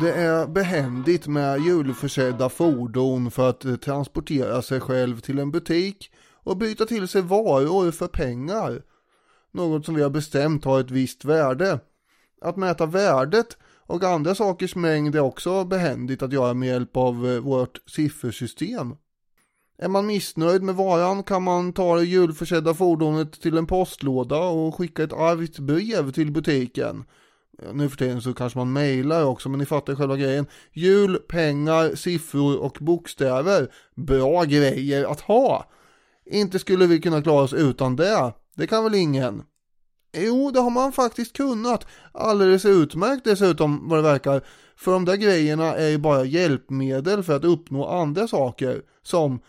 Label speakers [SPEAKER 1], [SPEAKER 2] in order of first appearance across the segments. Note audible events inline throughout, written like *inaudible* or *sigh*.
[SPEAKER 1] Det är behändigt med hjulförsedda fordon för att eh, transportera sig själv till en butik och byta till sig varor för pengar. Något som vi har bestämt har ett visst värde. Att mäta värdet och andra sakers mängd är också behändigt att göra med hjälp av eh, vårt siffersystem. Är man missnöjd med varan kan man ta det hjulförsedda fordonet till en postlåda och skicka ett argt brev till butiken. Nu för tiden så kanske man mejlar också men ni fattar själva grejen. Hjul, pengar, siffror och bokstäver. Bra grejer att ha. Inte skulle vi kunna klara oss utan det. Det kan väl ingen? Jo, det har man faktiskt kunnat. Alldeles utmärkt dessutom vad det verkar. För de där grejerna är ju bara hjälpmedel för att uppnå andra saker. Som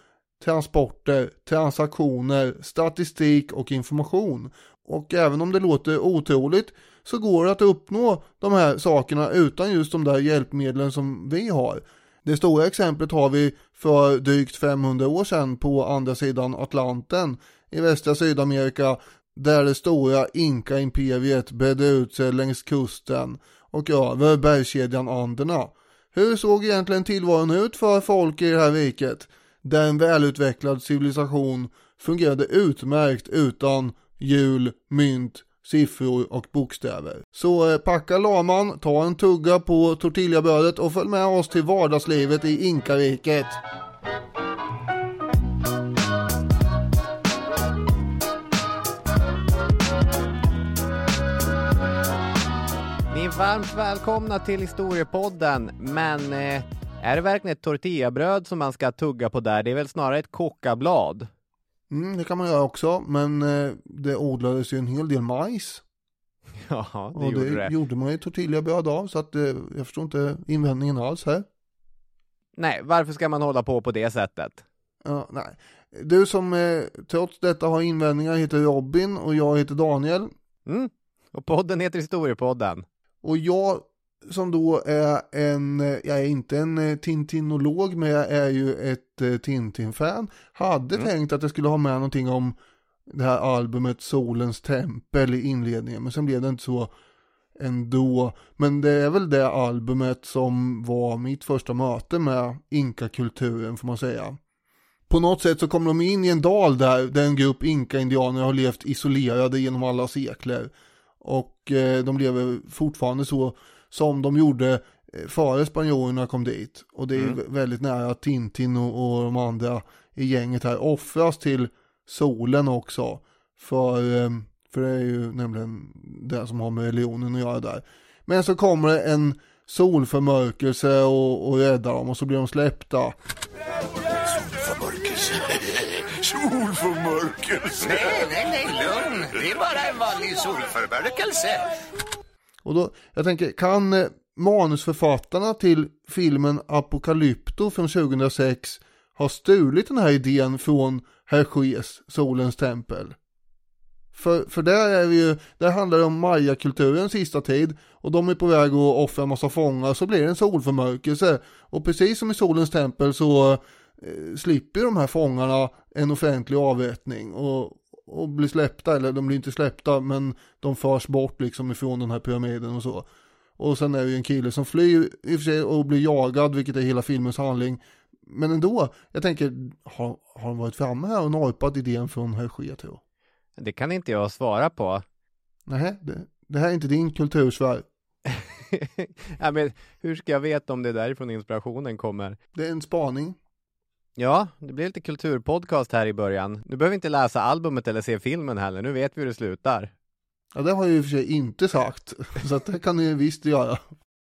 [SPEAKER 1] transporter, transaktioner, statistik och information. Och även om det låter otroligt så går det att uppnå de här sakerna utan just de där hjälpmedlen som vi har. Det stora exemplet har vi för drygt 500 år sedan på andra sidan Atlanten i västra Sydamerika där det stora Inka-imperiet bredde ut sig längs kusten och över bergskedjan Anderna. Hur såg egentligen tillvaron ut för folk i det här riket? Där en välutvecklad civilisation fungerade utmärkt utan hjul, mynt, siffror och bokstäver. Så eh, packa laman, ta en tugga på tortillabrödet och följ med oss till vardagslivet i Inkariket.
[SPEAKER 2] Ni är varmt välkomna till Historiepodden, men eh, är det verkligen ett tortillabröd som man ska tugga på där? Det är väl snarare ett kokablad?
[SPEAKER 1] Mm, det kan man göra också, men eh, det odlades ju en hel del majs. *laughs*
[SPEAKER 2] Ja, det
[SPEAKER 1] och
[SPEAKER 2] gjorde
[SPEAKER 1] det
[SPEAKER 2] det.
[SPEAKER 1] gjorde man ju tortillabröd av, så att eh, jag förstår inte invändningen alls här.
[SPEAKER 2] Nej, varför ska man hålla på på det sättet?
[SPEAKER 1] Ja, nej. Du som eh, trots detta har invändningar heter Robin och jag heter Daniel.
[SPEAKER 2] Mm. Och podden heter Historiepodden.
[SPEAKER 1] Och jag som då är en, jag är inte en eh, Tintinolog men jag är ju ett eh, Tintin-fan. Hade
[SPEAKER 2] Mm.
[SPEAKER 1] tänkt att jag skulle ha med någonting om det här albumet Solens tempel i inledningen men sen blev det inte så ändå. Men det är väl det albumet som var mitt första möte med inkakulturen får man säga. På något sätt så kommer de in i en dal där, där en grupp inka-indianer har levt isolerade genom alla sekler. Och eh, de lever fortfarande så som de gjorde eh, före spanjorerna kom dit. Och det är
[SPEAKER 2] Mm.
[SPEAKER 1] vä- väldigt nära att Tintin och, och de andra i gänget här offras till solen också. För, eh, för det är ju nämligen det som har med religionen att göra där. Men så kommer det en solförmörkelse och, och räddar dem och så blir de släppta.
[SPEAKER 3] Solförmörkelse. *laughs* Solförmörkelse.
[SPEAKER 4] Nej, nej, nej, lugn. Det är bara en vanlig solförmörkelse.
[SPEAKER 1] Och då, jag tänker, kan eh, manusförfattarna till filmen Apocalypto från 2006 ha stulit den här idén från Hergés, Solens tempel? För, för där är vi ju, där handlar det om mayakulturens sista tid och de är på väg att offra en massa fångar så blir det en solförmörkelse. Och precis som i Solens tempel så eh, slipper de här fångarna en offentlig avrättning och, och blir släppta, eller de blir inte släppta men de förs bort liksom ifrån den här pyramiden och så. Och sen är det ju en kille som flyr i och för sig och blir jagad, vilket är hela filmens handling. Men ändå, jag tänker, har, har de varit framme här och norpat idén från Hergé tror jag?
[SPEAKER 2] Det kan inte jag svara på.
[SPEAKER 1] Nej, det, det här är inte din kultursfär. *laughs*
[SPEAKER 2] ja, men hur ska jag veta om det är därifrån inspirationen kommer?
[SPEAKER 1] Det är en spaning.
[SPEAKER 2] Ja, det blir lite kulturpodcast här i början. Du behöver inte läsa albumet eller se filmen heller, nu vet vi hur det slutar.
[SPEAKER 1] Ja, det har jag i och för sig inte sagt. *laughs* Så det kan ni visst göra.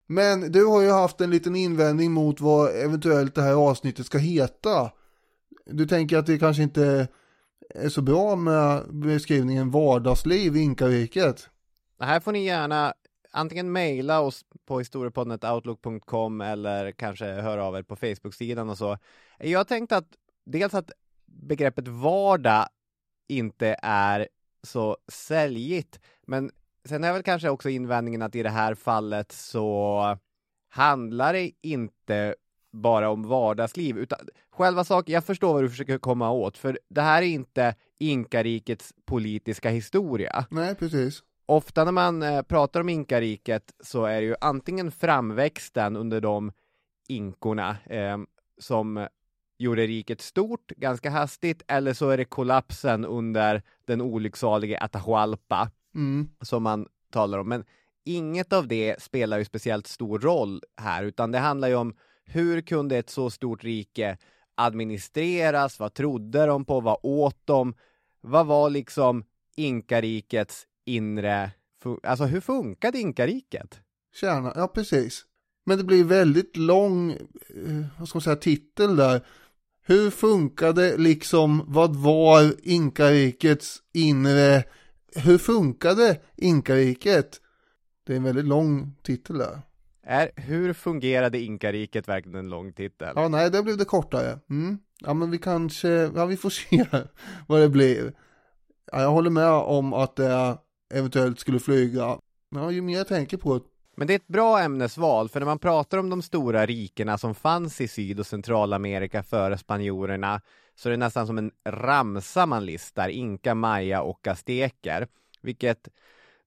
[SPEAKER 1] Men du har ju haft en liten invändning mot vad eventuellt det här avsnittet ska heta. Du tänker att det kanske inte är så bra med beskrivningen vardagsliv i Inkariket.
[SPEAKER 2] Här får ni gärna antingen mejla oss på historiepodden.outlook.com eller kanske höra av er på Facebook-sidan och så. Jag tänkte att dels att begreppet vardag inte är så säljigt, men sen är väl kanske också invändningen att i det här fallet så handlar det inte bara om vardagsliv, utan själva saken, jag förstår vad du försöker komma åt, för det här är inte inkarikets politiska historia.
[SPEAKER 1] Nej, precis
[SPEAKER 2] ofta när man eh, pratar om inkariket så är det ju antingen framväxten under de inkorna eh, som gjorde riket stort ganska hastigt eller så är det kollapsen under den olycksalige Atahualpa
[SPEAKER 1] Mm.
[SPEAKER 2] som man talar om. Men inget av det spelar ju speciellt stor roll här, utan det handlar ju om hur kunde ett så stort rike administreras? Vad trodde de på? Vad åt de? Vad var liksom inkarikets inre, alltså hur funkade inkariket?
[SPEAKER 1] Kärna, ja precis. Men det blir väldigt lång, eh, vad ska man säga, titel där. Hur funkade liksom, vad var inkarikets inre, hur funkade inkariket? Det är en väldigt lång titel där.
[SPEAKER 2] Är, hur fungerade inkariket verkligen en lång titel?
[SPEAKER 1] Ja, nej, där blev det kortare. Mm. Ja, men vi kanske, ja vi får *laughs* se vad det blir. Ja, jag håller med om att det eventuellt skulle flyga. Ja, ju mer jag tänker på det,
[SPEAKER 2] Men det är ett bra ämnesval, för när man pratar om de stora rikena som fanns i Syd och Centralamerika före spanjorerna så är det nästan som en ramsa man listar, inka, maya och azteker, vilket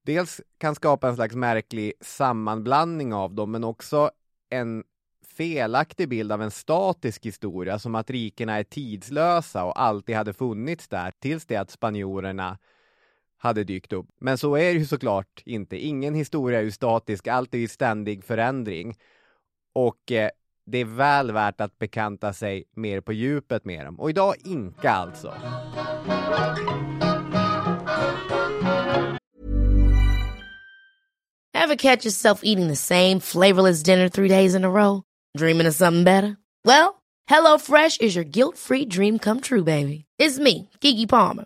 [SPEAKER 2] dels kan skapa en slags märklig sammanblandning av dem, men också en felaktig bild av en statisk historia, som att rikena är tidslösa och alltid hade funnits där tills det att spanjorerna hade dykt upp. Men så är det ju såklart inte. Ingen historia är ju statisk, allt är ju ständig förändring. Och eh, det är väl värt att bekanta sig mer på djupet med dem. Och idag Inka alltså.
[SPEAKER 3] Have catch yourself eating the same flavorless dinner three days in a row? Dreaming of something better? Well, hello Fresh is your guilt-free dream come true, baby. It's me, Gigi Palmer.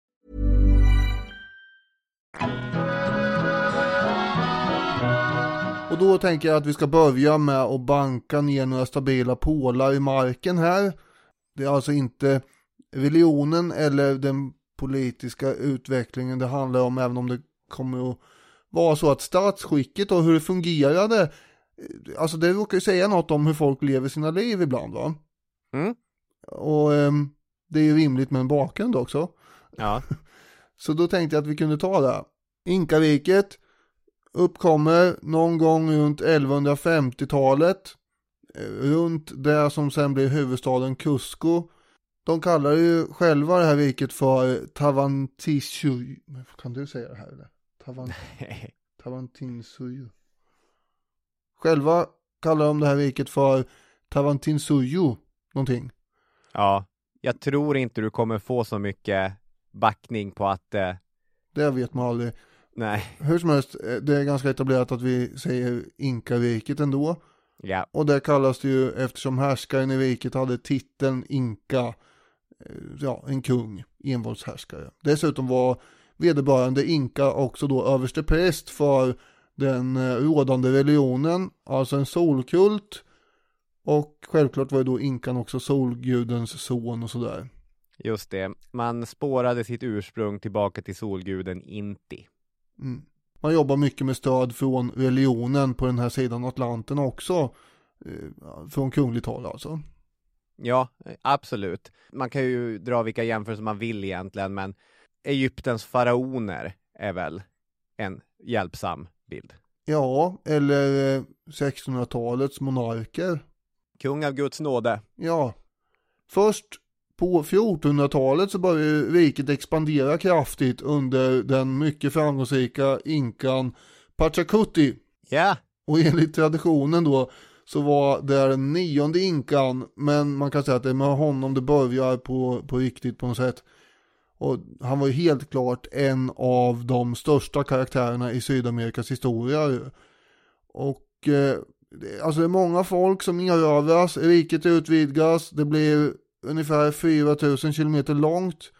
[SPEAKER 1] Och då tänker jag att vi ska börja med att banka ner några stabila pålar i marken här. Det är alltså inte religionen eller den politiska utvecklingen det handlar om, även om det kommer att vara så att statsskicket och hur det fungerade, alltså det råkar ju säga något om hur folk lever sina liv ibland va?
[SPEAKER 2] Mm.
[SPEAKER 1] Och ehm, det är ju rimligt med en bakgrund också.
[SPEAKER 2] Ja. *laughs*
[SPEAKER 1] Så då tänkte jag att vi kunde ta det. Inkariket uppkommer någon gång runt 1150-talet. eh, Runt det som sen blir huvudstaden Cusco. De kallar ju själva det här riket för Tavantinsuyu. Kan du säga det här eller? Tavan, *laughs* Tavantinsuyu. Själva kallar de det här riket för Tavantinsuyu någonting.
[SPEAKER 2] ja. Jag tror inte du kommer få så mycket backning på att, eh,
[SPEAKER 1] Det vet man aldrig.
[SPEAKER 2] Nej,
[SPEAKER 1] Hur som helst, eh, det är ganska etablerat att vi säger Inkariket ändå.
[SPEAKER 2] ja.
[SPEAKER 1] Och det kallas det ju eftersom härskaren i riket hade titeln Inka, eh, ja en kung, envåldshärskare. Dessutom var vederbörande Inka också då överstepräst för den eh, rådande religionen, alltså en solkult. Och självklart var ju då Inkan också solgudens son och sådär.
[SPEAKER 2] Just det. Man spårade sitt ursprung tillbaka till solguden Inti.
[SPEAKER 1] Mm. Man jobbar mycket med stöd från religionen på den här sidan Atlanten också. eh, Från kungligt håll alltså.
[SPEAKER 2] Ja, absolut. Man kan ju dra vilka jämförelser man vill egentligen, men Egyptens faraoner är väl en hjälpsam bild.
[SPEAKER 1] Ja, eller eh, 1600-talets monarker.
[SPEAKER 2] Kung av Guds nåde.
[SPEAKER 1] Ja. Först på 1400-talet så började riket expandera kraftigt under den mycket framgångsrika inkan Pachacuti.
[SPEAKER 2] Ja,
[SPEAKER 1] Och enligt traditionen då så var det den nionde inkan, men man kan säga att det är med honom det börjar på, på riktigt på något sätt. Och han var ju helt klart en av de största karaktärerna i Sydamerikas historia. Och eh, alltså det är många folk som erövras, riket utvidgas, det blir ungefär 4000 kilometer långt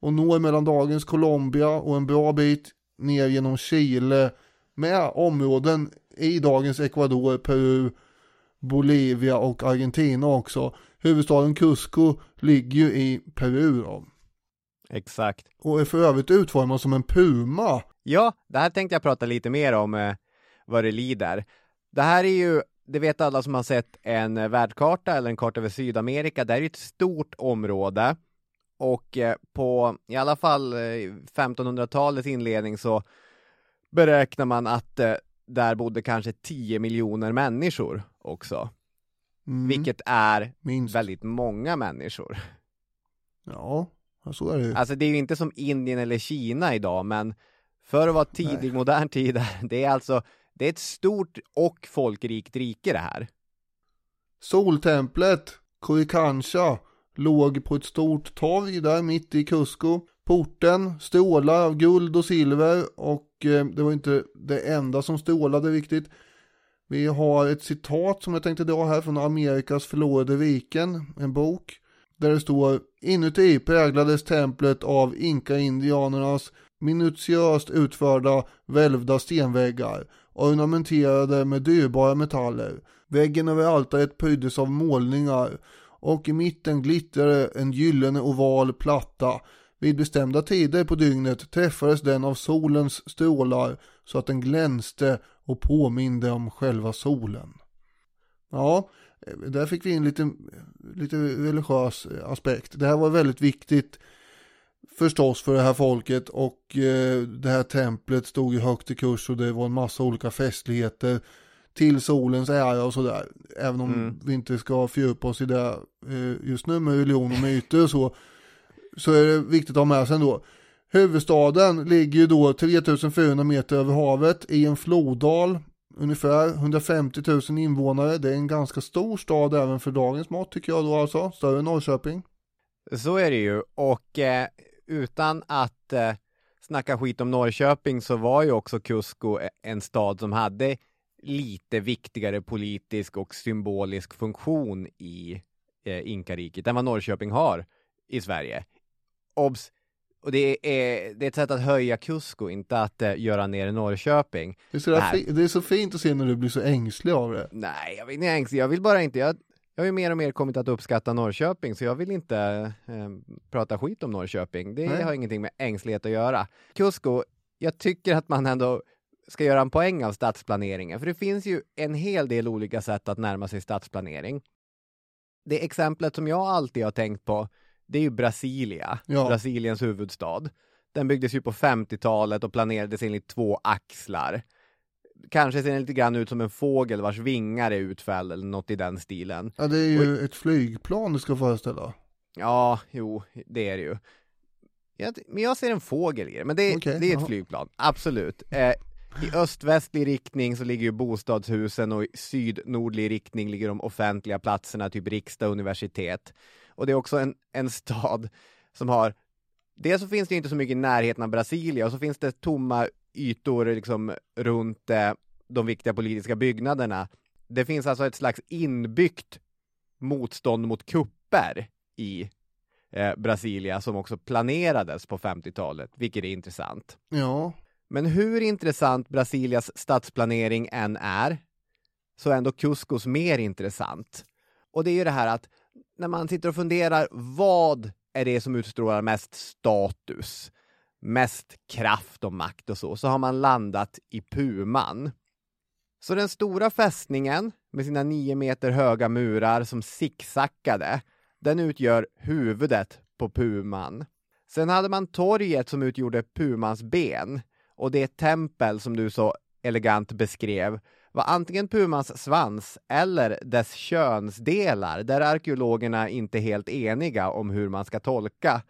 [SPEAKER 1] och når mellan dagens Colombia och en bra bit ner genom Chile med områden i dagens Ecuador, Peru, Bolivia och Argentina också. Huvudstaden Cusco ligger ju i Peru då.
[SPEAKER 2] exakt.
[SPEAKER 1] och är för övrigt utformad som en puma.
[SPEAKER 2] Ja, det här tänkte jag prata lite mer om eh, vad det lider. Det här är ju, det vet alla som har sett en eh, världskarta eller en karta över Sydamerika. Det här är ju ett stort område och eh, på i alla fall eh, 1500-talets inledning så beräknar man att eh, där bodde kanske 10 miljoner människor också,
[SPEAKER 1] Mm,
[SPEAKER 2] vilket är
[SPEAKER 1] minst.
[SPEAKER 2] väldigt många människor.
[SPEAKER 1] Ja, så är det ju.
[SPEAKER 2] Alltså det är ju inte som Indien eller Kina idag, men för att vara tidig modern tid, det är alltså, det är ett stort och folkrikt rike det här.
[SPEAKER 1] Soltemplet, Kurikansha, låg på ett stort torg där mitt i Cusco. Porten, strålar av guld och silver och eh, det var inte det enda som strålade riktigt. Vi har ett citat som jag tänkte dra här från Amerikas förlorade riken, en bok. Där det står Inuti präglades templet av inka-indianernas minutiöst utförda välvda stenväggar, ornamenterade med dyrbara metaller. Väggen över altaret pryddes av målningar och i mitten glittrade en gyllene oval platta. Vid bestämda tider på dygnet träffades den av solens strålar så att den glänste och påminde om själva solen. Ja, eh, där fick vi in lite, lite religiös aspekt. Det här var väldigt viktigt förstås för det här folket och eh, det här templet stod ju högt i kurs och det var en massa olika festligheter till solens ära och sådär. Även om
[SPEAKER 2] Mm.
[SPEAKER 1] vi inte ska fördjupa oss i det eh, just nu med religion och myter och så. Så är det viktigt att ha med sig ändå. Huvudstaden ligger ju då 3400 meter över havet i en floddal. Ungefär 150 000 invånare. Det är en ganska stor stad även för dagens mått tycker jag då alltså. Större än Norrköping.
[SPEAKER 2] Så är det ju, och eh, utan att eh, snacka skit om Norrköping så var ju också Cusco en stad som hade lite viktigare politisk och symbolisk funktion i eh, inkariket än vad Norrköping har i Sverige. Obs! Och det är, det är ett sätt att höja Cusco, inte att eh, göra ner Norrköping.
[SPEAKER 1] Det är, så det är så fint att se när du blir så ängslig av det.
[SPEAKER 2] Nej, jag vill, inte- jag vill bara inte, jag, jag har ju mer och mer kommit att uppskatta Norrköping, så jag vill inte eh, prata skit om Norrköping. Det
[SPEAKER 1] Nej.
[SPEAKER 2] har ingenting med ängslighet att göra. Cusco, jag tycker att man ändå ska göra en poäng av stadsplaneringen, för det finns ju en hel del olika sätt att närma sig stadsplanering. Det exemplet som jag alltid har tänkt på, det är ju Brasilia,
[SPEAKER 1] Ja.
[SPEAKER 2] Brasiliens huvudstad. Den byggdes ju på 50-talet och planerades enligt två axlar. Kanske ser den lite grann ut som en fågel vars vingar är utfällda eller något i den stilen.
[SPEAKER 1] Ja, det är ju ett flygplan du ska föreställa.
[SPEAKER 2] Ja, jo, det är det ju. Jag, men jag ser en fågel i det, men det,
[SPEAKER 1] Okej,
[SPEAKER 2] det är ett flygplan, absolut. Eh, I öst-västlig riktning så ligger ju bostadshusen och i syd-nordlig riktning ligger de offentliga platserna, typ riksdag och universitet. Och det är också en, en stad som har, dels så finns det inte så mycket i närheten av Brasilia och så finns det tomma ytor liksom runt eh, de viktiga politiska byggnaderna. Det finns alltså ett slags inbyggt motstånd mot kupper i eh, Brasilia som också planerades på 50-talet, vilket är intressant.
[SPEAKER 1] Ja,
[SPEAKER 2] Men hur intressant Brasilias stadsplanering än är, så är ändå Cuscos mer intressant. Och det är ju det här att när man sitter och funderar, vad är det som utstrålar mest status, mest kraft och makt och så, så har man landat i Puman. Så den stora fästningen med sina nio meter höga murar som sicksackade Den utgör huvudet på puman. Sen hade man torget som utgjorde pumans ben och det tempel som du så elegant beskrev var antingen pumans svans eller dess könsdelar, där arkeologerna inte är helt eniga om hur man ska tolka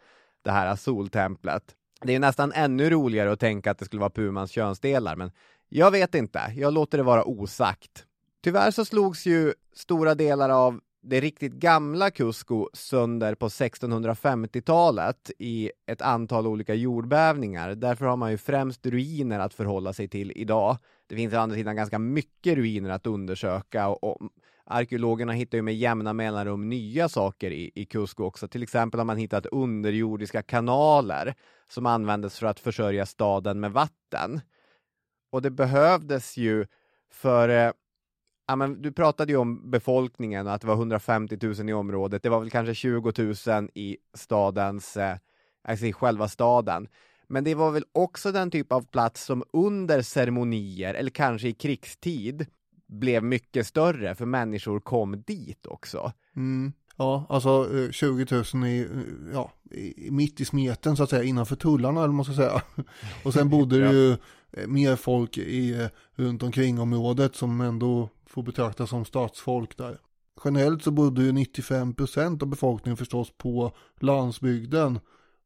[SPEAKER 2] det här soltemplet. Det är nästan ännu roligare att tänka att det skulle vara pumans könsdelar, men jag vet inte. Jag låter det vara osagt. Tyvärr så slogs ju stora delar av det riktigt gamla Cusco sönder på 1650-talet i ett antal olika jordbävningar. Därför har man ju främst ruiner att förhålla sig till idag. Det finns å andra sidan ganska mycket ruiner att undersöka och, och arkeologerna hittar ju med jämna mellanrum nya saker i, i Cusco också. Till exempel har man hittat underjordiska kanaler som användes för att försörja staden med vatten. Och det behövdes ju för eh, Ja, men du pratade ju om befolkningen, att det var 150 000 i området. Det var väl kanske 20 000 i stadens, eh, alltså i själva staden. Men det var väl också den typ av plats som under ceremonier, eller kanske i krigstid, blev mycket större, för människor kom dit också.
[SPEAKER 1] Mm. Ja, alltså 20 000 i, ja, mitt i smeten så att säga, innanför tullarna eller man ska säga. *laughs* Och sen *laughs* bodde det ju mer folk i, runt omkring området som ändå får betraktas som stadsfolk där. Generellt så bodde ju 95% av befolkningen förstås på landsbygden.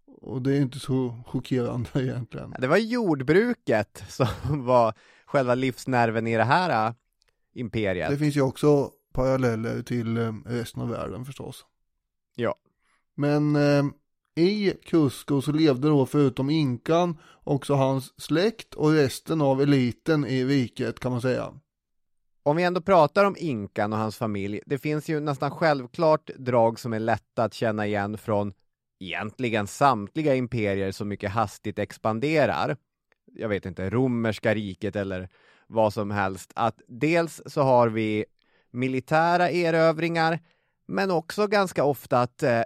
[SPEAKER 1] Och det är inte så chockerande *laughs* egentligen.
[SPEAKER 2] Det var jordbruket som var själva livsnerven i det här imperiet.
[SPEAKER 1] Det finns ju också paralleller till äh, resten av världen förstås.
[SPEAKER 2] Ja.
[SPEAKER 1] Men eh, i Cusco så levde då förutom inkan också hans släkt och resten av eliten i riket kan man säga.
[SPEAKER 2] Om vi ändå pratar om Inkan och hans familj, det finns ju nästan självklart drag som är lätta att känna igen från egentligen samtliga imperier som mycket hastigt expanderar. Jag vet inte, romerska riket eller vad som helst. Att dels så har vi militära erövringar, men också ganska ofta att eh,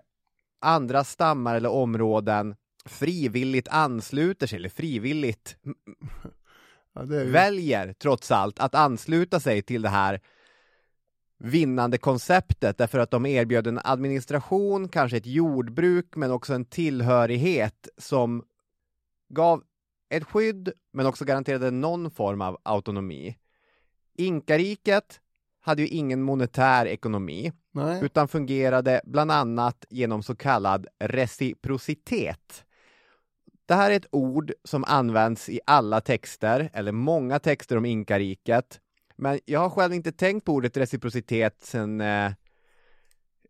[SPEAKER 2] andra stammar eller områden frivilligt ansluter sig, eller frivilligt ja, ju... väljer trots allt att ansluta sig till det här vinnande konceptet därför att de erbjöd en administration, kanske ett jordbruk, men också en tillhörighet som gav ett skydd, men också garanterade någon form av autonomi. Inkariket hade ju ingen monetär ekonomi, Nej. utan fungerade bland annat genom så kallad reciprocitet. Det här är ett ord som används i alla texter, eller många texter om inkariket. Men jag har själv inte tänkt på ordet reciprocitet sen, eh,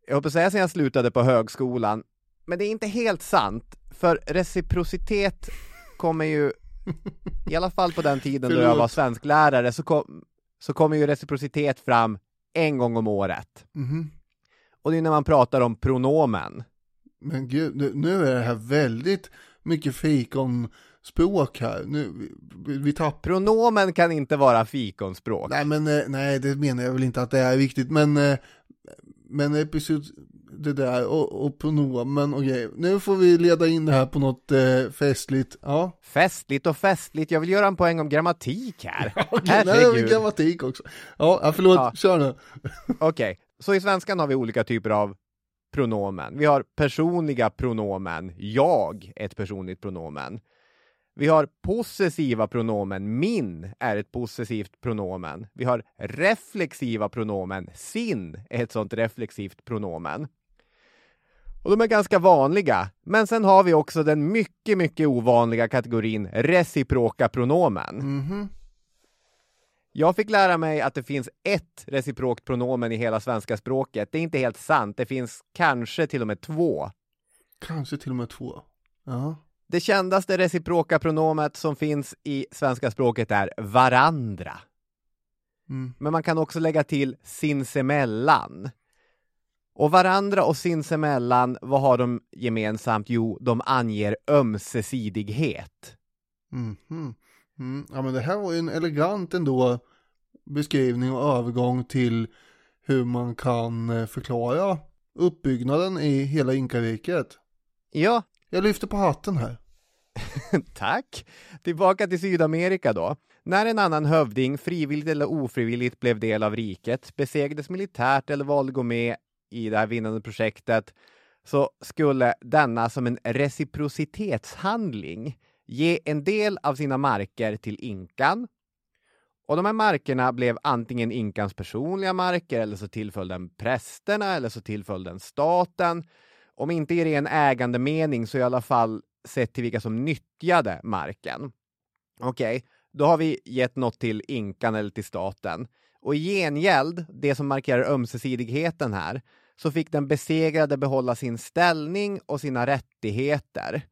[SPEAKER 2] jag hoppas säga sen jag slutade på högskolan. Men det är inte helt sant, för reciprocitet kommer ju, i alla fall på den tiden då jag var svensklärare, så kom, så kommer ju reciprocitet fram en gång om året.
[SPEAKER 1] Mm.
[SPEAKER 2] Och det är när man pratar om pronomen.
[SPEAKER 1] Men gud, nu är det här väldigt mycket fikonspråk här. Nu, vi, tappar...
[SPEAKER 2] Pronomen kan inte vara fikonspråk.
[SPEAKER 1] Nej, men eh, nej, det menar jag väl inte att det är viktigt, men eh, men episod, det där och, och pronomen och grejer. Nu får vi leda in det här på något eh, festligt. Ja.
[SPEAKER 2] Festligt och festligt. Jag vill göra en poäng om grammatik här. *laughs*
[SPEAKER 1] okay, Nej, grammatik också. Ja, förlåt. Ja. Kör nu. *laughs*
[SPEAKER 2] Okej, okay. så i svenskan har vi olika typer av pronomen. Vi har personliga pronomen. Jag är ett personligt pronomen. Vi har possessiva pronomen. Min är ett possessivt pronomen. Vi har reflexiva pronomen. Sin är ett sånt reflexivt pronomen. Och de är ganska vanliga. Men sen har vi också den mycket, mycket ovanliga kategorin reciproka pronomen.
[SPEAKER 1] Mm -hmm.
[SPEAKER 2] Jag fick lära mig att det finns ett reciprokt pronomen i hela svenska språket. Det är inte helt sant. Det finns kanske till och med två.
[SPEAKER 1] Kanske till och med två. Ja.
[SPEAKER 2] Det kändaste reciproka pronomet som finns i svenska språket är varandra.
[SPEAKER 1] Mm.
[SPEAKER 2] Men man kan också lägga till sinsemellan. Och varandra och sinsemellan, vad har de gemensamt? Jo, de anger ömsesidighet.
[SPEAKER 1] Mm. Mm. Ja, men det här var ju en elegant ändå beskrivning och övergång till hur man kan eh, förklara uppbyggnaden i hela Inkariket.
[SPEAKER 2] Ja.
[SPEAKER 1] Jag lyfter på hatten här. *laughs*
[SPEAKER 2] Tack! Tillbaka till Sydamerika då. När en annan hövding, frivilligt eller ofrivilligt, blev del av riket, besegrades militärt eller valde gå med i det här vinnande projektet så skulle denna som en reciprocitetshandling ge en del av sina marker till inkan. Och de här markerna blev antingen inkans personliga marker eller så tillföll den prästerna eller så tillföll den staten. Om inte i ren ägandemening så i alla fall sett till vilka som nyttjade marken. Okej, okay, då har vi gett något till inkan eller till staten. Och i gengäld, det som markerar ömsesidigheten här, så fick den besegrade behålla sin ställning och sina rättigheter.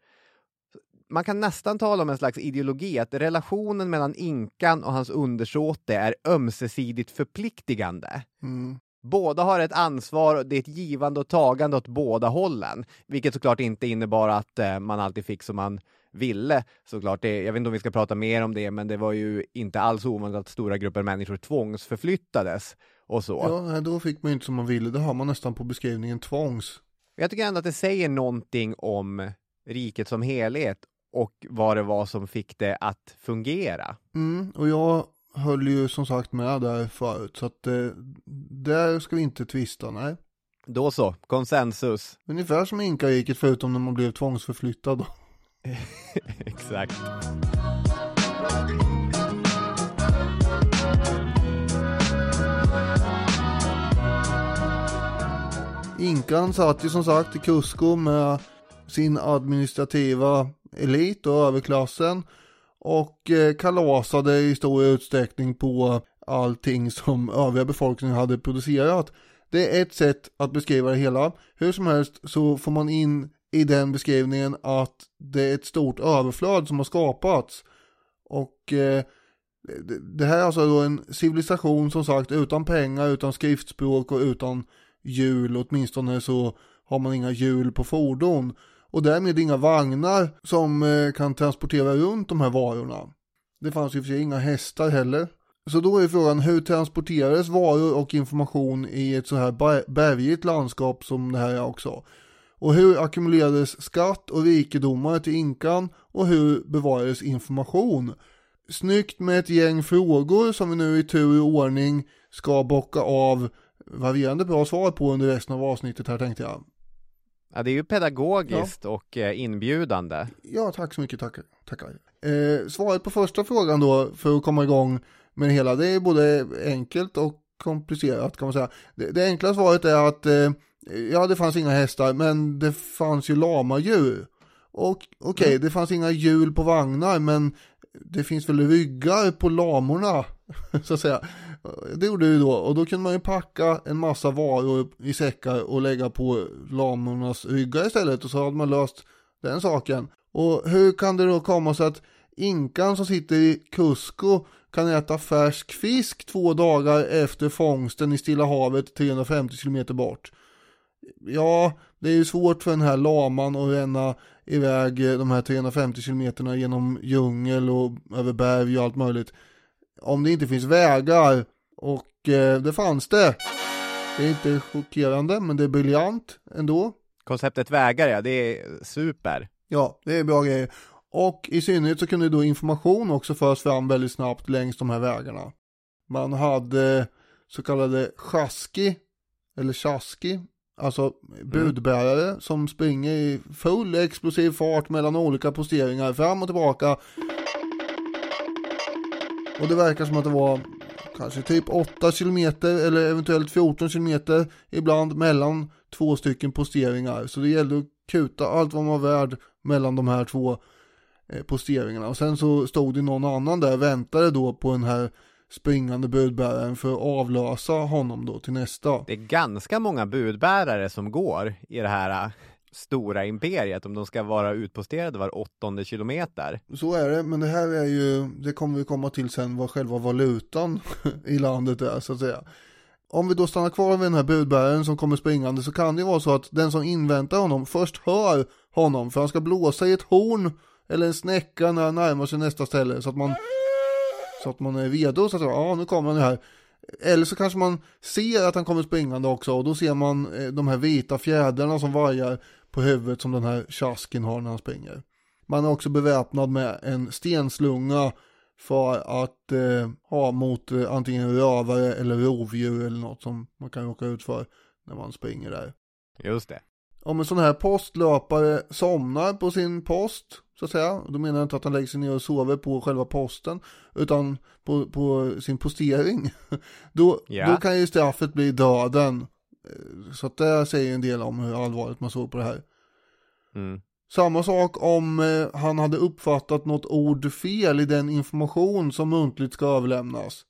[SPEAKER 2] Man kan nästan tala om en slags ideologi, att relationen mellan inkan och hans undersåte är ömsesidigt förpliktigande.
[SPEAKER 1] Mm.
[SPEAKER 2] Båda har ett ansvar och det är ett givande och tagande åt båda hållen, vilket såklart inte innebar att eh, man alltid fick som man ville såklart. Det, jag vet inte om vi ska prata mer om det, men det var ju inte alls ovanligt att stora grupper människor tvångsförflyttades och så.
[SPEAKER 1] Ja, då fick man ju inte som man ville. Det har man nästan på beskrivningen tvångs.
[SPEAKER 2] Jag tycker ändå att det säger någonting om riket som helhet och vad det var som fick det att fungera.
[SPEAKER 1] Mm, och jag höll ju som sagt med där förut, så att eh, där ska vi inte tvista, nej.
[SPEAKER 2] Då så, konsensus.
[SPEAKER 1] Ungefär som inkariket förutom när man blev tvångsförflyttad. *laughs* *laughs*
[SPEAKER 2] Exakt.
[SPEAKER 1] Inkan satt ju som sagt i Cusco med sin administrativa elit och överklassen och eh, kalasade i stor utsträckning på allting som övriga befolkningen hade producerat. Det är ett sätt att beskriva det hela. Hur som helst så får man in i den beskrivningen att det är ett stort överflöd som har skapats. Och eh, det här är alltså då en civilisation som sagt utan pengar, utan skriftspråk och utan hjul. Åtminstone så har man inga hjul på fordon. Och därmed inga vagnar som eh, kan transportera runt de här varorna. Det fanns ju för sig inga hästar heller. Så då är frågan hur transporterades varor och information i ett så här bergigt landskap som det här är också. Och hur ackumulerades skatt och rikedomar till inkan och hur bevarades information? Snyggt med ett gäng frågor som vi nu i tur och ordning ska bocka av varierande bra svar på under resten av avsnittet här tänkte jag.
[SPEAKER 2] Ja, det är ju pedagogiskt ja. och eh, inbjudande.
[SPEAKER 1] Ja, tack så mycket, tackar. tackar. Eh, svaret på första frågan då, för att komma igång det hela, det är både enkelt och komplicerat kan man säga. Det, det enkla svaret är att eh, ja, det fanns inga hästar, men det fanns ju lamadjur. Och okej, okay, mm. det fanns inga hjul på vagnar, men det finns väl ryggar på lamorna, *laughs* så att säga. Det gjorde det då, och då kunde man ju packa en massa varor i säckar och lägga på lamornas ryggar istället, och så hade man löst den saken. Och hur kan det då komma sig att inkan som sitter i Cusco kan äta färsk fisk två dagar efter fångsten i Stilla havet 350 km bort? ja, det är ju svårt för den här laman att ränna iväg de här 350 kilometerna genom djungel och över berg och allt möjligt. Om det inte finns vägar och eh, det fanns det. Det är inte chockerande men det är briljant ändå.
[SPEAKER 2] Konceptet vägar ja, det är super.
[SPEAKER 1] Ja, det är bra grejer. Och i synnerhet så kunde då information också föras fram väldigt snabbt längs de här vägarna. Man hade så kallade chaski, eller chaski, Alltså budbärare mm. som springer i full explosiv fart mellan olika posteringar fram och tillbaka. Och det verkar som att det var kanske typ 8 kilometer eller eventuellt 14 kilometer ibland mellan två stycken posteringar. Så det gällde att kuta allt vad man var värd mellan de här två posteringarna. Och sen så stod det någon annan där och väntade då på den här springande budbäraren för att avlösa honom då till nästa.
[SPEAKER 2] Det är ganska många budbärare som går i det här äh, stora imperiet om de ska vara utposterade var åttonde kilometer.
[SPEAKER 1] Så är det, men det här är ju, det kommer vi komma till sen vad själva valutan *laughs* i landet är så att säga. Om vi då stannar kvar vid den här budbäraren som kommer springande så kan det vara så att den som inväntar honom först hör honom för han ska blåsa i ett horn eller en snäcka när han närmar sig nästa ställe så att man så att man är redo så att ja nu kommer han här. Eller så kanske man ser att han kommer springande också och då ser man eh, de här vita fjädrarna som vajar på huvudet som den här tjasken har när han springer. Man är också beväpnad med en stenslunga för att eh, ha mot eh, antingen rövare eller rovdjur eller något som man kan råka ut för när man springer där.
[SPEAKER 2] Just det.
[SPEAKER 1] Om en sån här postlöpare somnar på sin post, så att säga, då menar jag inte att han lägger sig ner och sover på själva posten, utan på, på sin postering, *laughs* då,
[SPEAKER 2] Ja.
[SPEAKER 1] då kan ju straffet bli döden. Så att det säger en del om hur allvarligt man såg på det här.
[SPEAKER 2] Mm.
[SPEAKER 1] Samma sak om eh, han hade uppfattat något ord fel i den information som muntligt ska överlämnas.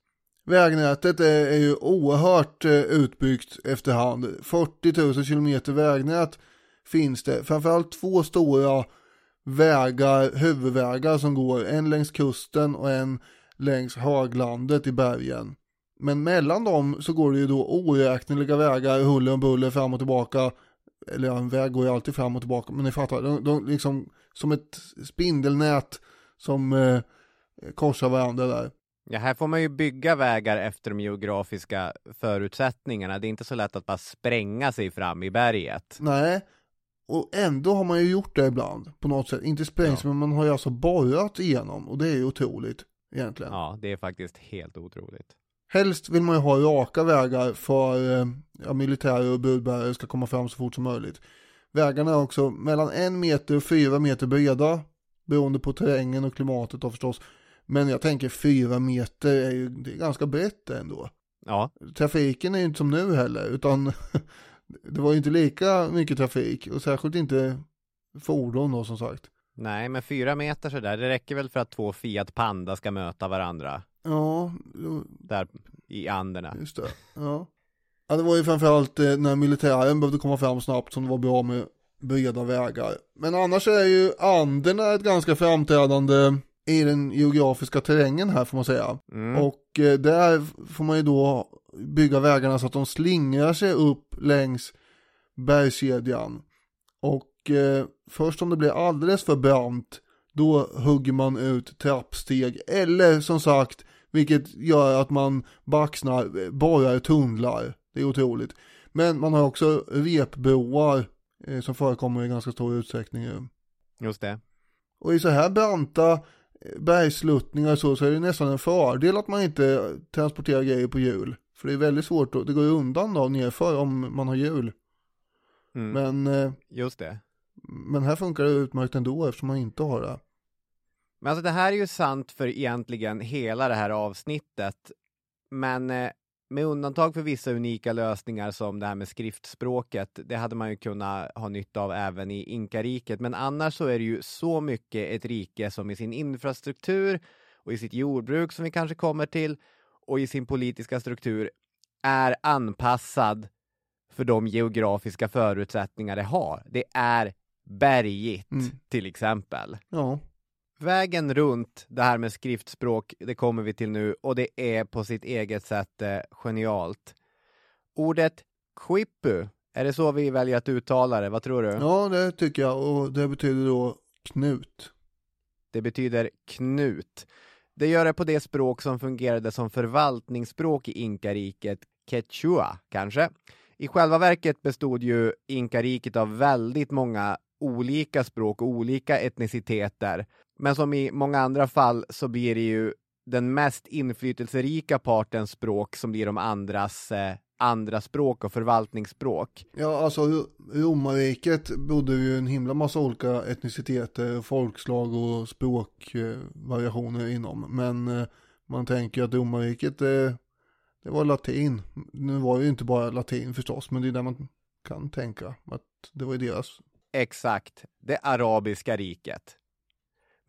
[SPEAKER 1] Vägnätet är, är ju oerhört eh, utbyggt efterhand. 40 000 kilometer vägnät finns det. Framförallt två stora vägar, huvudvägar som går. En längs kusten och en längs höglandet i bergen. Men mellan dem så går det ju då oräkneliga vägar, huller och buller fram och tillbaka. Eller ja, en väg går ju alltid fram och tillbaka, men ni fattar, de, de liksom som ett spindelnät som eh, korsar varandra där.
[SPEAKER 2] Ja, här får man ju bygga vägar efter de geografiska förutsättningarna. Det är inte så lätt att bara spränga sig fram i berget.
[SPEAKER 1] Nej, och ändå har man ju gjort det ibland på något sätt. Inte sprängt, men man har ju alltså borrat igenom och det är ju otroligt egentligen.
[SPEAKER 2] Ja, det är faktiskt helt otroligt.
[SPEAKER 1] Helst vill man ju ha raka vägar för eh, ja, militärer och budbärare ska komma fram så fort som möjligt. Vägarna är också mellan en meter och fyra meter breda, beroende på terrängen och klimatet då förstås. Men jag tänker fyra meter är ju det är ganska brett ändå.
[SPEAKER 2] Ja,
[SPEAKER 1] Trafiken är ju inte som nu heller, utan *laughs* det var ju inte lika mycket trafik och särskilt inte fordon då som sagt.
[SPEAKER 2] nej, men fyra meter sådär, det räcker väl för att två Fiat Panda ska möta varandra
[SPEAKER 1] Ja,
[SPEAKER 2] där i Anderna.
[SPEAKER 1] Just det. Ja. ja, det var ju framförallt eh, när militären behövde komma fram snabbt som det var bra med breda vägar. Men annars är ju Anderna ett ganska framträdande i den geografiska terrängen här får man säga.
[SPEAKER 2] Mm.
[SPEAKER 1] Och eh, där får man ju då bygga vägarna så att de slingrar sig upp längs bergskedjan. Och eh, först om det blir alldeles för brant då hugger man ut trappsteg eller som sagt vilket gör att man baxnar, eh, borrar tunnlar. Det är otroligt. Men man har också repbroar eh, som förekommer i ganska stor utsträckning. ju.
[SPEAKER 2] Just det.
[SPEAKER 1] Och i så här branta bergsluttningar och så, så är det nästan en fördel att man inte transporterar grejer på hjul. För det är väldigt svårt, att, det går ju undan då nerför om man har hjul.
[SPEAKER 2] Mm.
[SPEAKER 1] Men, eh,
[SPEAKER 2] Just det.
[SPEAKER 1] men här funkar det utmärkt ändå eftersom man inte har det.
[SPEAKER 2] Men alltså det här är ju sant för egentligen hela det här avsnittet. Men eh, med undantag för vissa unika lösningar som det här med skriftspråket, det hade man ju kunnat ha nytta av även i inkariket. Men annars så är det ju så mycket ett rike som i sin infrastruktur och i sitt jordbruk som vi kanske kommer till och i sin politiska struktur är anpassad för de geografiska förutsättningar det har. Det är bergigt
[SPEAKER 1] Mm.
[SPEAKER 2] till exempel.
[SPEAKER 1] Ja,
[SPEAKER 2] Vägen runt det här med skriftspråk, det kommer vi till nu och det är på sitt eget sätt eh, genialt. Ordet quipu, är det så vi väljer att uttala det? Vad tror du?
[SPEAKER 1] ja det tycker jag och det betyder då knut.
[SPEAKER 2] Det betyder knut. Det gör det på det språk som fungerade som förvaltningsspråk i inkariket, quechua kanske. I själva verket bestod ju inkariket av väldigt många olika språk och olika etniciteter. Men som i många andra fall så blir det ju den mest inflytelserika partens språk som blir de andras eh, andra språk och förvaltningsspråk.
[SPEAKER 1] Ja, alltså Ro- romarriket bodde ju en himla massa olika etniciteter, folkslag och språkvariationer inom. Men eh, man tänker att romarriket, eh, det var latin. Nu var det ju inte bara latin förstås, men det är där man kan tänka att det var ju deras.
[SPEAKER 2] Exakt, det arabiska riket.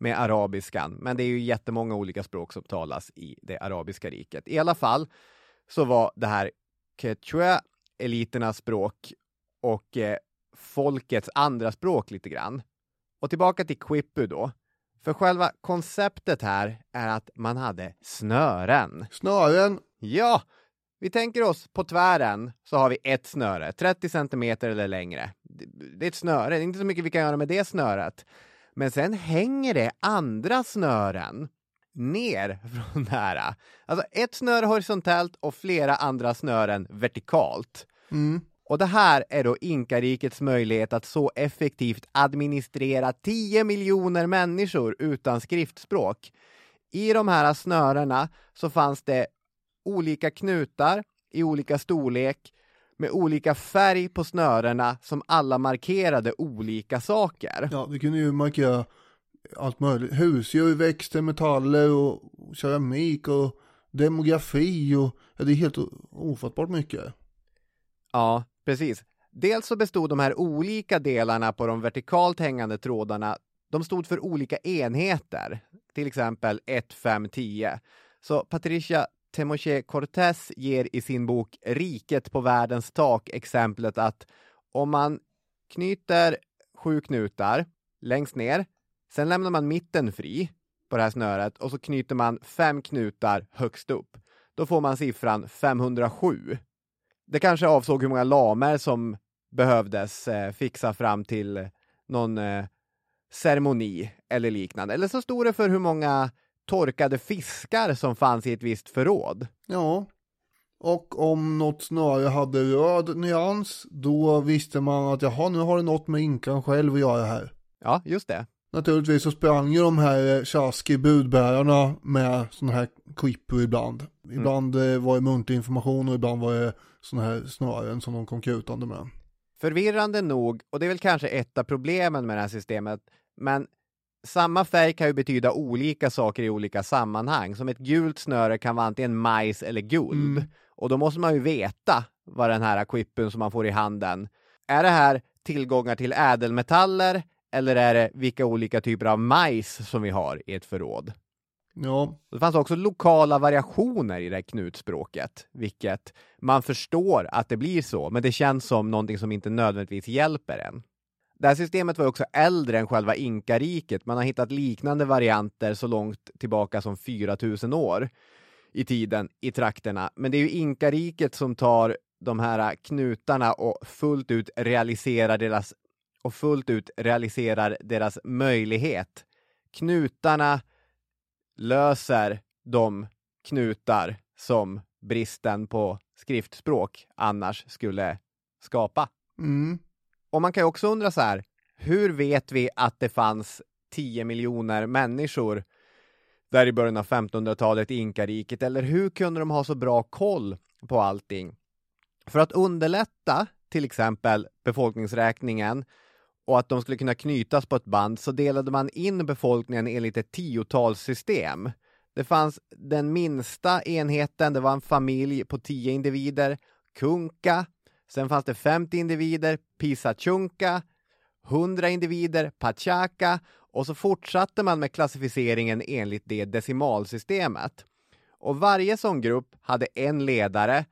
[SPEAKER 2] Med arabiskan, men det är ju jättemånga olika språk som talas i det arabiska riket. I alla fall så var det här quechua eliternas språk och eh, folkets andra språk lite grann. Och tillbaka till quipu då. För själva konceptet här är att man hade snören.
[SPEAKER 1] Snören,
[SPEAKER 2] Ja, vi tänker oss på tvären så har vi ett snöre, 30 centimeter eller längre. Det det är ett snöre, det är inte så mycket vi kan göra med det snöret. Men sen hänger det andra snören ner *laughs* från det här. Alltså ett snöre horisontellt och flera andra snören vertikalt.
[SPEAKER 1] mm,
[SPEAKER 2] Och det här är då inkarikets möjlighet att så effektivt administrera 10 miljoner människor utan skriftspråk. I de här snörena så fanns det olika knutar i olika storlek, med olika färg på snörena som alla markerade olika saker.
[SPEAKER 1] Ja, det kunde ju markera allt möjligt. Husdjur, växter, metaller och keramik och demografi och ja, det är helt ofattbart mycket.
[SPEAKER 2] Ja, precis. Dels så bestod de här olika delarna på de vertikalt hängande trådarna, de stod för olika enheter, till exempel 1, 5, 10. Så Patricia Temoche Cortés ger i sin bok Riket på världens tak exemplet att om man knyter sju knutar längst ner, sen lämnar man mitten fri på det här snöret och så knyter man fem knutar högst upp. Då får man siffran 507. Det kanske avsåg hur många lamer som behövdes eh, fixa fram till någon eh, ceremoni eller liknande. Eller så stod det för hur många torkade fiskar som fanns i ett visst förråd.
[SPEAKER 1] Ja, och om något snöre hade röd nyans, då visste man att jaha, nu har det något med inkan själv att göra här.
[SPEAKER 2] Ja, just det.
[SPEAKER 1] Naturligtvis så sprang ju de här tjaski budbärarna med sådana här quipper ibland. Ibland mm. var det muntlig information och ibland var det sådana här snören som de kom kutande med.
[SPEAKER 2] Förvirrande nog, och det är väl kanske ett av problemen med det här systemet, men samma färg kan ju betyda olika saker i olika sammanhang. Som ett gult snöre kan vara antingen majs eller guld. Mm. Och då måste man ju veta vad den här quippen som man får i handen, är det här tillgångar till ädelmetaller eller är det vilka olika typer av majs som vi har i ett förråd?
[SPEAKER 1] Ja.
[SPEAKER 2] Det fanns också lokala variationer i det här knutspråket, vilket man förstår att det blir så, men det känns som någonting som inte nödvändigtvis hjälper en. Det här systemet var också äldre än själva inkariket. Man har hittat liknande varianter så långt tillbaka som 4000 år i tiden i trakterna. Men det är ju inkariket som tar de här knutarna och fullt ut realiserar deras och fullt ut realiserar deras möjlighet. Knutarna löser de knutar som bristen på skriftspråk annars skulle skapa.
[SPEAKER 1] Mm.
[SPEAKER 2] Och man kan ju också undra så här, hur vet vi att det fanns 10 miljoner människor där i början av 1500-talet i inkariket? Eller hur kunde de ha så bra koll på allting? För att underlätta till exempel befolkningsräkningen och att de skulle kunna knytas på ett band så delade man in befolkningen enligt ett tiotalssystem. Det fanns den minsta enheten, det var en familj på 10 individer, kunka, Sen fanns det 50 individer, Pisachunka, 100 individer, Pachaka och så fortsatte man med klassificeringen enligt det decimalsystemet. Och varje sån grupp hade en ledare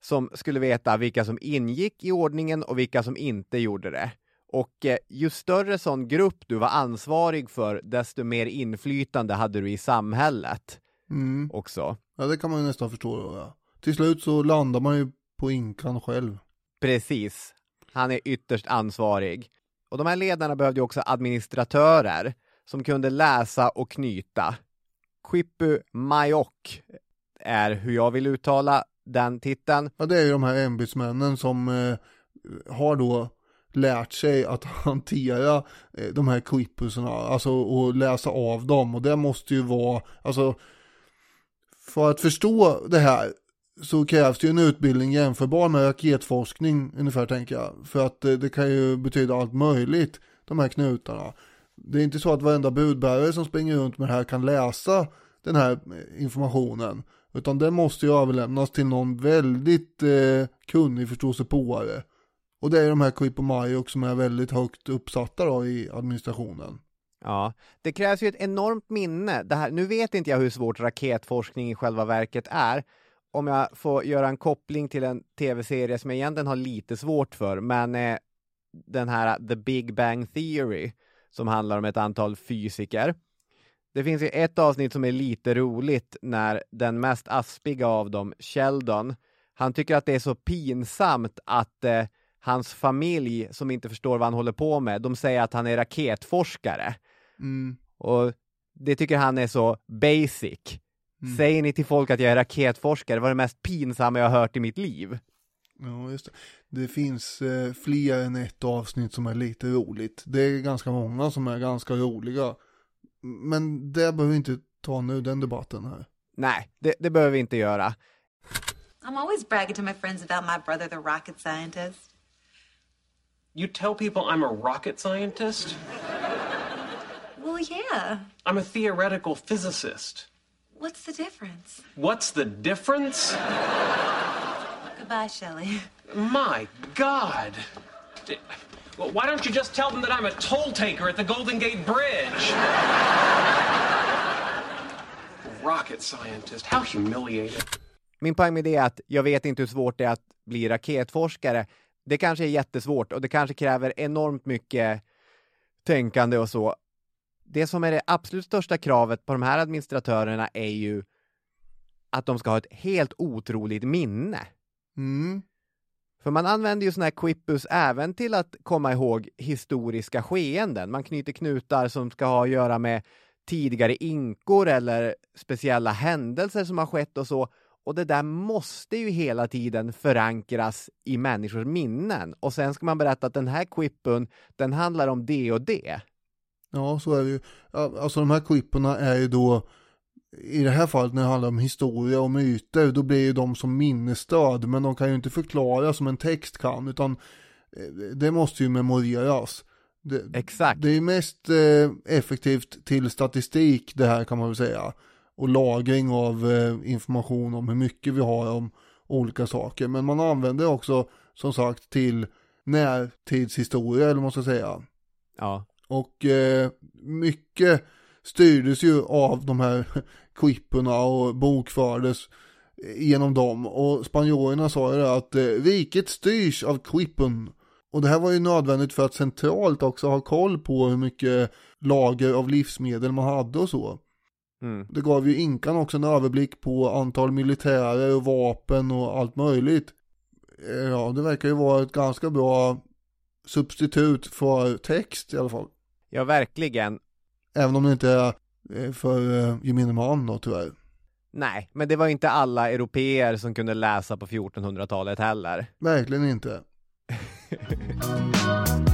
[SPEAKER 2] som skulle veta vilka som ingick i ordningen och vilka som inte gjorde det. Och eh, ju större sån grupp du var ansvarig för, desto mer inflytande hade du i samhället
[SPEAKER 1] mm.
[SPEAKER 2] också.
[SPEAKER 1] Ja, det kan man ju nästan förstå. Ja. Till slut så landar man ju på inkan själv.
[SPEAKER 2] Precis. Han är ytterst ansvarig. Och de här ledarna behövde också administratörer som kunde läsa och knyta. Quipu Majok är hur jag vill uttala den titeln.
[SPEAKER 1] Ja, det är ju de här ämbetsmännen som eh, har då lärt sig att *laughs* hantera eh, de här quipusarna, alltså och läsa av dem och det måste ju vara, alltså för att förstå det här så krävs det ju en utbildning jämförbar med raketforskning ungefär tänker jag. För att det, det, kan ju betyda allt möjligt, de här knutarna. Det är inte så att varenda budbärare som springer runt med det här kan läsa den här eh, informationen. Utan den måste ju överlämnas till någon väldigt eh, kunnig förståsigpåare. Och det är de här Quipomajok som är väldigt högt uppsatta då i administrationen.
[SPEAKER 2] Ja, det krävs ju ett enormt minne. Det här, nu vet inte jag hur svårt raketforskning i själva verket är, om jag får göra en koppling till en tv-serie som jag egentligen har lite svårt för, men eh, den här The Big Bang Theory som handlar om ett antal fysiker. Det finns ju ett avsnitt som är lite roligt när den mest aspiga av dem, Sheldon, han tycker att det är så pinsamt att eh, hans familj som inte förstår vad han håller på med, de säger att han är raketforskare.
[SPEAKER 1] Mm.
[SPEAKER 2] Och det tycker han är så basic. Mm. Säger ni till folk att jag är raketforskare, det var det mest pinsamma jag har hört i mitt liv.
[SPEAKER 1] Ja, just det. Det finns eh, fler än ett avsnitt som är lite roligt. Det är ganska många som är ganska roliga. Men det behöver vi inte ta nu, den debatten här.
[SPEAKER 2] Nej, det, det behöver vi inte göra.
[SPEAKER 5] I'm always bragging to my friends about my brother, the rocket scientist.
[SPEAKER 6] You tell people I'm a rocket scientist?
[SPEAKER 5] Well, yeah.
[SPEAKER 6] I'm a theoretical physicist.
[SPEAKER 5] What's the difference?
[SPEAKER 6] What's the difference?
[SPEAKER 5] Goodbye, Shelley.
[SPEAKER 6] My God. Well, why don't you just tell them that I'm a toll taker at the Golden Gate Bridge? Rocket scientist. How humiliating.
[SPEAKER 2] Min poäng med det är att jag vet inte hur svårt det är att bli raketforskare. Det kanske är jättesvårt och det kanske kräver enormt mycket tänkande och så. Det som är det absolut största kravet på de här administratörerna är ju att de ska ha ett helt otroligt minne.
[SPEAKER 1] Mm.
[SPEAKER 2] För man använder ju sådana här quippus även till att komma ihåg historiska skeenden. Man knyter knutar som ska ha att göra med tidigare inkor eller speciella händelser som har skett och så. Och det där måste ju hela tiden förankras i människors minnen. Och sen ska man berätta att den här quippun, den handlar om det och det.
[SPEAKER 1] Ja, så är det ju. Alltså de här quipporna är ju då, i det här fallet när det handlar om historia och myter, då blir ju de som minnesstöd, men de kan ju inte förklara som en text kan, utan eh, det måste ju memoreras. Det,
[SPEAKER 2] Exakt.
[SPEAKER 1] det är mest eh, effektivt till statistik det här kan man väl säga. Och lagring av eh, information om hur mycket vi har om olika saker. Men man använder också som sagt till närtidshistoria eller vad man ska säga.
[SPEAKER 2] Ja.
[SPEAKER 1] Och eh, mycket styrdes ju av de här *laughs* quipporna och bokfördes genom dem. Och spanjorerna sa ju det att eh, riket styrs av quippen. Och det här var ju nödvändigt för att centralt också ha koll på hur mycket lager av livsmedel man hade och så.
[SPEAKER 2] Mm.
[SPEAKER 1] Det gav ju inkan också en överblick på antal militärer och vapen och allt möjligt. Eh, Ja, det verkar ju vara ett ganska bra substitut för text i alla fall.
[SPEAKER 2] Ja, verkligen.
[SPEAKER 1] Även om det inte är eh, för eh, gemene man då tyvärr.
[SPEAKER 2] Nej, men det var inte alla europeer som kunde läsa på 1400-talet heller.
[SPEAKER 1] Verkligen inte. *laughs*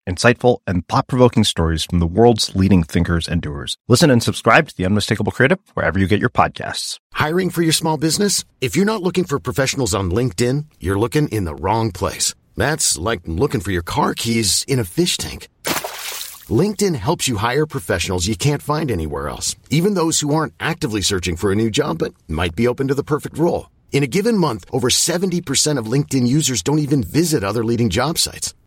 [SPEAKER 7] insightful, and thought provoking stories from the world's leading thinkers and doers. Listen and subscribe to The Unmistakable Creative wherever you get your podcasts.
[SPEAKER 8] Hiring for your small business? If you're not looking for professionals on LinkedIn, you're looking in the wrong place. That's like looking for your car keys in a fish tank. LinkedIn helps you hire professionals you can't find anywhere else, even those who aren't actively searching for a new job but might be open to the perfect role. In a given month, over 70% of LinkedIn users don't even visit other leading job sites.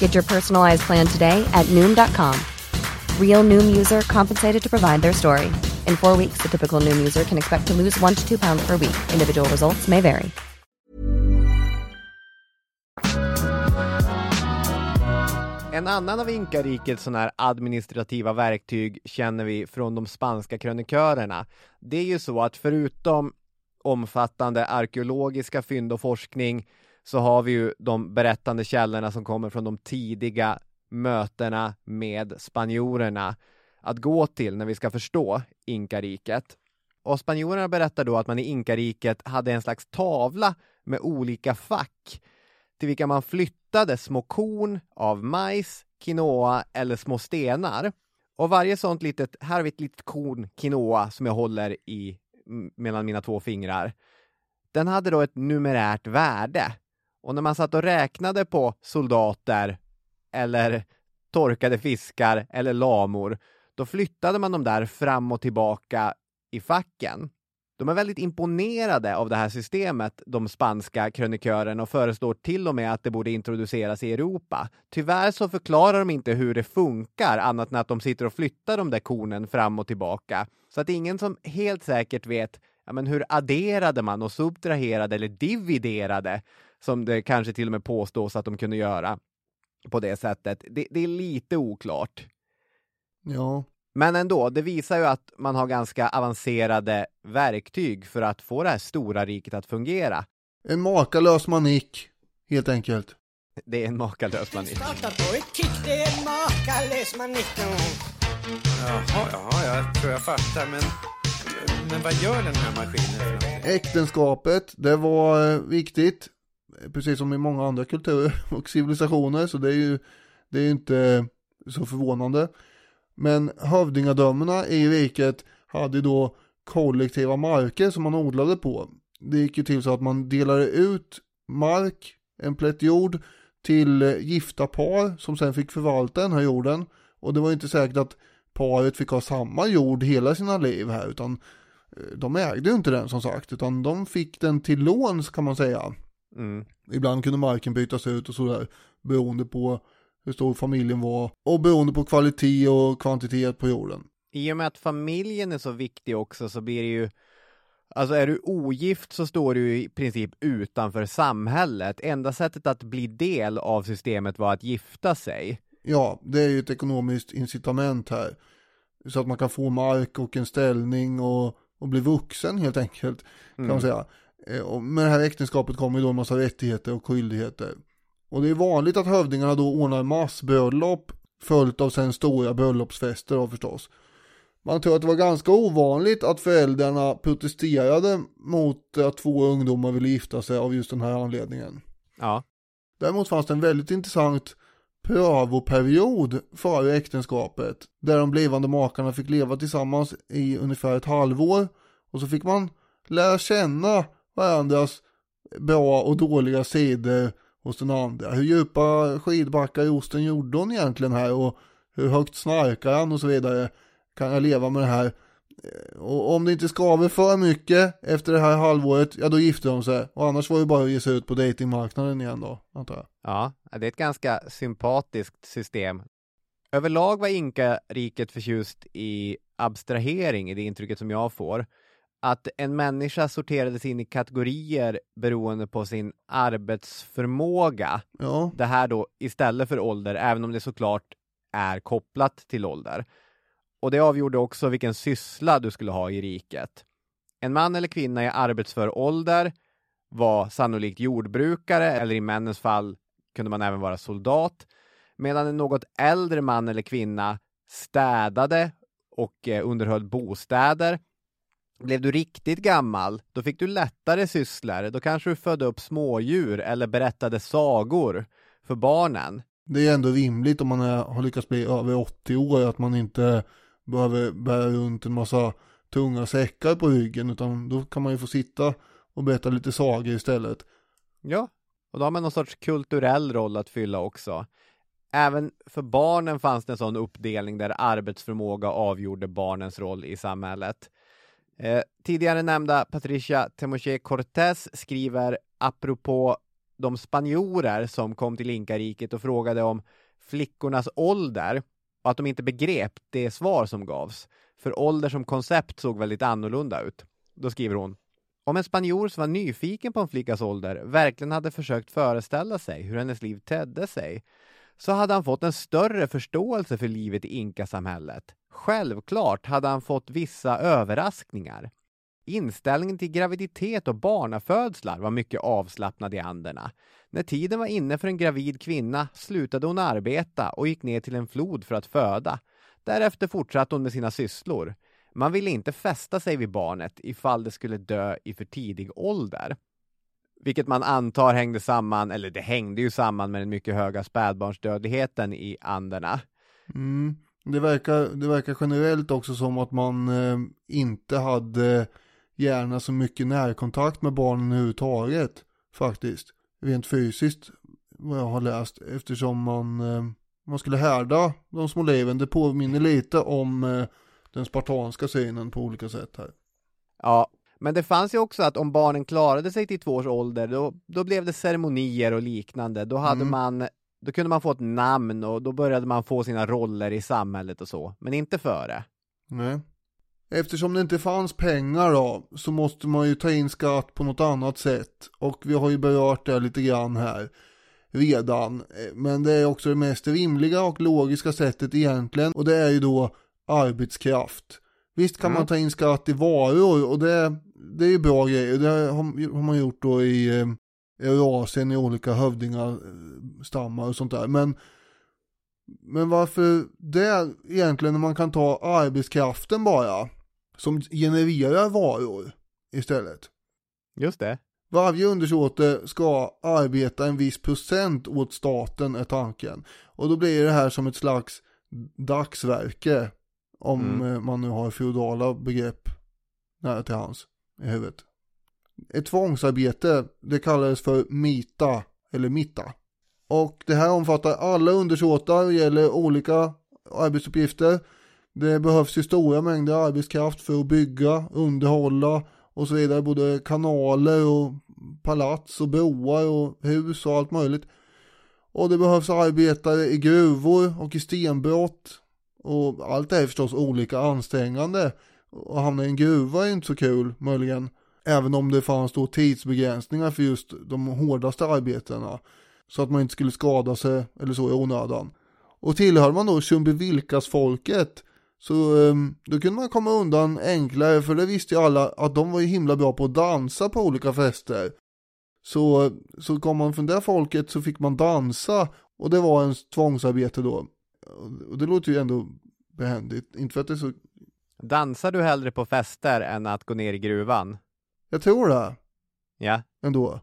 [SPEAKER 9] Get your personalized plan today at Noom.com. Real Noom user compensated to provide their story. In four weeks, the typical Noom user can expect to lose one to two pounds per week. Individual results may vary.
[SPEAKER 2] En annan av inkarikets sådana här administrativa verktyg känner vi från de spanska krönikörerna. Det är ju så att förutom omfattande arkeologiska fynd och forskning så har vi ju de berättande källorna som kommer från de tidiga mötena med spanjorerna att gå till när vi ska förstå inkariket. Och spanjorerna berättar då att man i inkariket hade en slags tavla med olika fack till vilka man flyttade små korn av majs, quinoa eller små stenar. Och varje sånt litet, här har vi ett litet korn quinoa som jag håller i mellan mina två fingrar. Den hade då ett numerärt värde. Och när man satt och räknade på soldater eller torkade fiskar eller lamor, då flyttade man dem där fram och tillbaka i facken. De är väldigt imponerade av det här systemet, de spanska krönikörerna, och föreslår till och med att det borde introduceras i Europa. Tyvärr så förklarar de inte hur det funkar, annat än att de sitter och flyttar de där kornen fram och tillbaka. Så att det är ingen som helt säkert vet ja, men hur adderade man och subtraherade eller dividerade, som det kanske till och med påstås att de kunde göra på det sättet. Det, det är lite oklart.
[SPEAKER 1] Ja.
[SPEAKER 2] Men ändå, det visar ju att man har ganska avancerade verktyg för att få det här stora riket att fungera.
[SPEAKER 1] En makalös manik, helt enkelt.
[SPEAKER 2] Det är en makalös manik.
[SPEAKER 10] Starta på ett kick, det är en makalös manik.
[SPEAKER 11] Jaha, jaha, jag tror jag fattar, men, men vad gör den här maskinen?
[SPEAKER 1] Äktenskapet, det var eh, viktigt. Precis som i många andra kulturer *laughs* och civilisationer, så det är ju det är ju inte så förvånande. Men hövdingadömena i riket hade då kollektiva marker som man odlade på. Det gick ju till så att man delade ut mark, en plätt jord, till gifta par som sen fick förvalta den här jorden. Och det var inte säkert att paret fick ha samma jord hela sina liv här, utan eh, de ägde ju inte den som sagt, utan de fick den till låns kan man säga.
[SPEAKER 2] Mm.
[SPEAKER 1] Ibland kunde marken bytas ut och sådär, beroende på hur stor familjen var och beroende på kvalitet och kvantitet på jorden.
[SPEAKER 2] I och med att familjen är så viktig också så blir det ju Alltså är du ogift så står du i princip utanför samhället. Enda sättet att bli del av systemet var att gifta sig.
[SPEAKER 1] Ja, det är ju ett ekonomiskt incitament här. Så att man kan få mark och en ställning och, och bli vuxen helt enkelt. Kan
[SPEAKER 2] Mm.
[SPEAKER 1] man säga. Eh, Och med det här äktenskapet kommer då en massa rättigheter och skyldigheter. Och det är vanligt att hövdingarna då ordnar massbröllop följt av sen stora bröllopsfester då förstås. Man tror att det var ganska ovanligt att föräldrarna protesterade mot att två ungdomar ville gifta sig av just den här anledningen.
[SPEAKER 2] Ja.
[SPEAKER 1] Däremot fanns det en väldigt intressant prövoperiod före äktenskapet. Där de blivande makarna fick leva tillsammans i ungefär ett halvår. Och så fick man lära känna varandras bra och dåliga sidor hos den andra. Hur djupa skidbackar i osten gjorde hon egentligen här och hur högt snarkar han och så vidare. Kan jag leva med det här? Eh, och om det inte skaver för mycket efter det här halvåret, ja då gifter de sig. Och annars var det bara att ge sig ut på datingmarknaden igen då, antar jag.
[SPEAKER 2] Ja, det är ett ganska sympatiskt system. Överlag var Inka-riket förtjust i abstrahering i det intrycket som jag får. Att en människa sorterades in i kategorier beroende på sin arbetsförmåga.
[SPEAKER 1] Ja.
[SPEAKER 2] Det här då istället för ålder, även om det såklart är kopplat till ålder. Och det avgjorde också vilken syssla du skulle ha i riket. En man eller kvinna i arbetsför ålder var sannolikt jordbrukare eller i männens fall kunde man även vara soldat. Medan en något äldre man eller kvinna städade och eh, underhöll bostäder. Blev du riktigt gammal, då fick du lättare sysslor. Då kanske du födde upp smådjur eller berättade sagor för barnen.
[SPEAKER 1] Det är ändå rimligt om man är, har lyckats bli över 80 år att man inte behöver bära runt en massa tunga säckar på ryggen utan då kan man ju få sitta och berätta lite sagor istället.
[SPEAKER 2] Ja, och då har man någon sorts kulturell roll att fylla också. Även för barnen fanns det en sån uppdelning där arbetsförmåga avgjorde barnens roll i samhället. Eh, tidigare nämnda Patricia Temoche Cortés skriver apropå de spanjorer som kom till Inkariket och frågade om flickornas ålder och att de inte begrep det svar som gavs. För ålder som koncept såg väldigt annorlunda ut. Då skriver hon om en spanjor som var nyfiken på en flickas ålder verkligen hade försökt föreställa sig hur hennes liv tedde sig så hade han fått en större förståelse för livet i inkasamhället. Självklart hade han fått vissa överraskningar. Inställningen till graviditet och barnafödslar var mycket avslappnad i Anderna. När tiden var inne för en gravid kvinna slutade hon arbeta och gick ner till en flod för att föda. Därefter fortsatte hon med sina sysslor. Man ville inte fästa sig vid barnet ifall det skulle dö i för tidig ålder. Vilket man antar hängde samman, eller det hängde ju samman med den mycket höga spädbarnsdödligheten i Anderna.
[SPEAKER 1] Mm. Det, verkar, det verkar generellt också som att man eh, inte hade gärna så mycket närkontakt med barnen överhuvudtaget faktiskt. Rent fysiskt vad jag har läst eftersom man, eh, man skulle härda de små liven. Det påminner lite om eh, den spartanska synen på olika sätt här.
[SPEAKER 2] Ja, Men det fanns ju också att om barnen klarade sig till två års ålder, då, då blev det ceremonier och liknande. Då hade
[SPEAKER 1] Mm.
[SPEAKER 2] man, då kunde man få ett namn och då började man få sina roller i samhället och så. Men inte före.
[SPEAKER 1] Nej. Eftersom det inte fanns pengar då, så måste man ju ta in skatt på något annat sätt. Och vi har ju berört det lite grann här redan. Eh, Men det är också det mest rimliga och logiska sättet egentligen. Och det är ju då arbetskraft. Visst kan
[SPEAKER 2] Mm.
[SPEAKER 1] man ta in skatt i varor och det, det är ju bra grejer. Det har, har man gjort då i eh, Eurasien i olika hövdingar, eh, stammar och sånt där. Men men varför det egentligen när man kan ta arbetskraften bara som genererar varor istället?
[SPEAKER 2] Just det.
[SPEAKER 1] Varje undersåte ska arbeta en viss procent åt staten är tanken. Och då blir det här som ett slags dagsverke om
[SPEAKER 2] Mm.
[SPEAKER 1] eh, man nu har feodala begrepp nära till hans i huvudet. Ett tvångsarbete, det kallades för mita eller mitta. Och det här omfattar alla undersåtar, och gäller olika arbetsuppgifter. Det behövs ju stora mängder arbetskraft för att bygga, underhålla och så vidare. Både kanaler och palats och broar och hus och allt möjligt. Och det behövs arbetare i gruvor och i stenbrott. Och allt det här är förstås olika ansträngande. Och hamna i en gruva är inte så kul möjligen. Även om det fanns då tidsbegränsningar för just de hårdaste arbetena. Så att man inte skulle skada sig eller så i onödan. Och tillhör man då Tjumbivilkas-folket så um, då kunde man komma undan enklare för det visste ju alla att de var ju himla bra på att dansa på olika fester. Så, så kom man från det folket så fick man dansa och det var ens tvångsarbete då. Och det låter ju ändå behändigt, inte för att det är så,
[SPEAKER 2] Dansar du hellre på fester än att gå ner i gruvan?
[SPEAKER 1] Jag tror det
[SPEAKER 2] Ja.
[SPEAKER 1] ändå.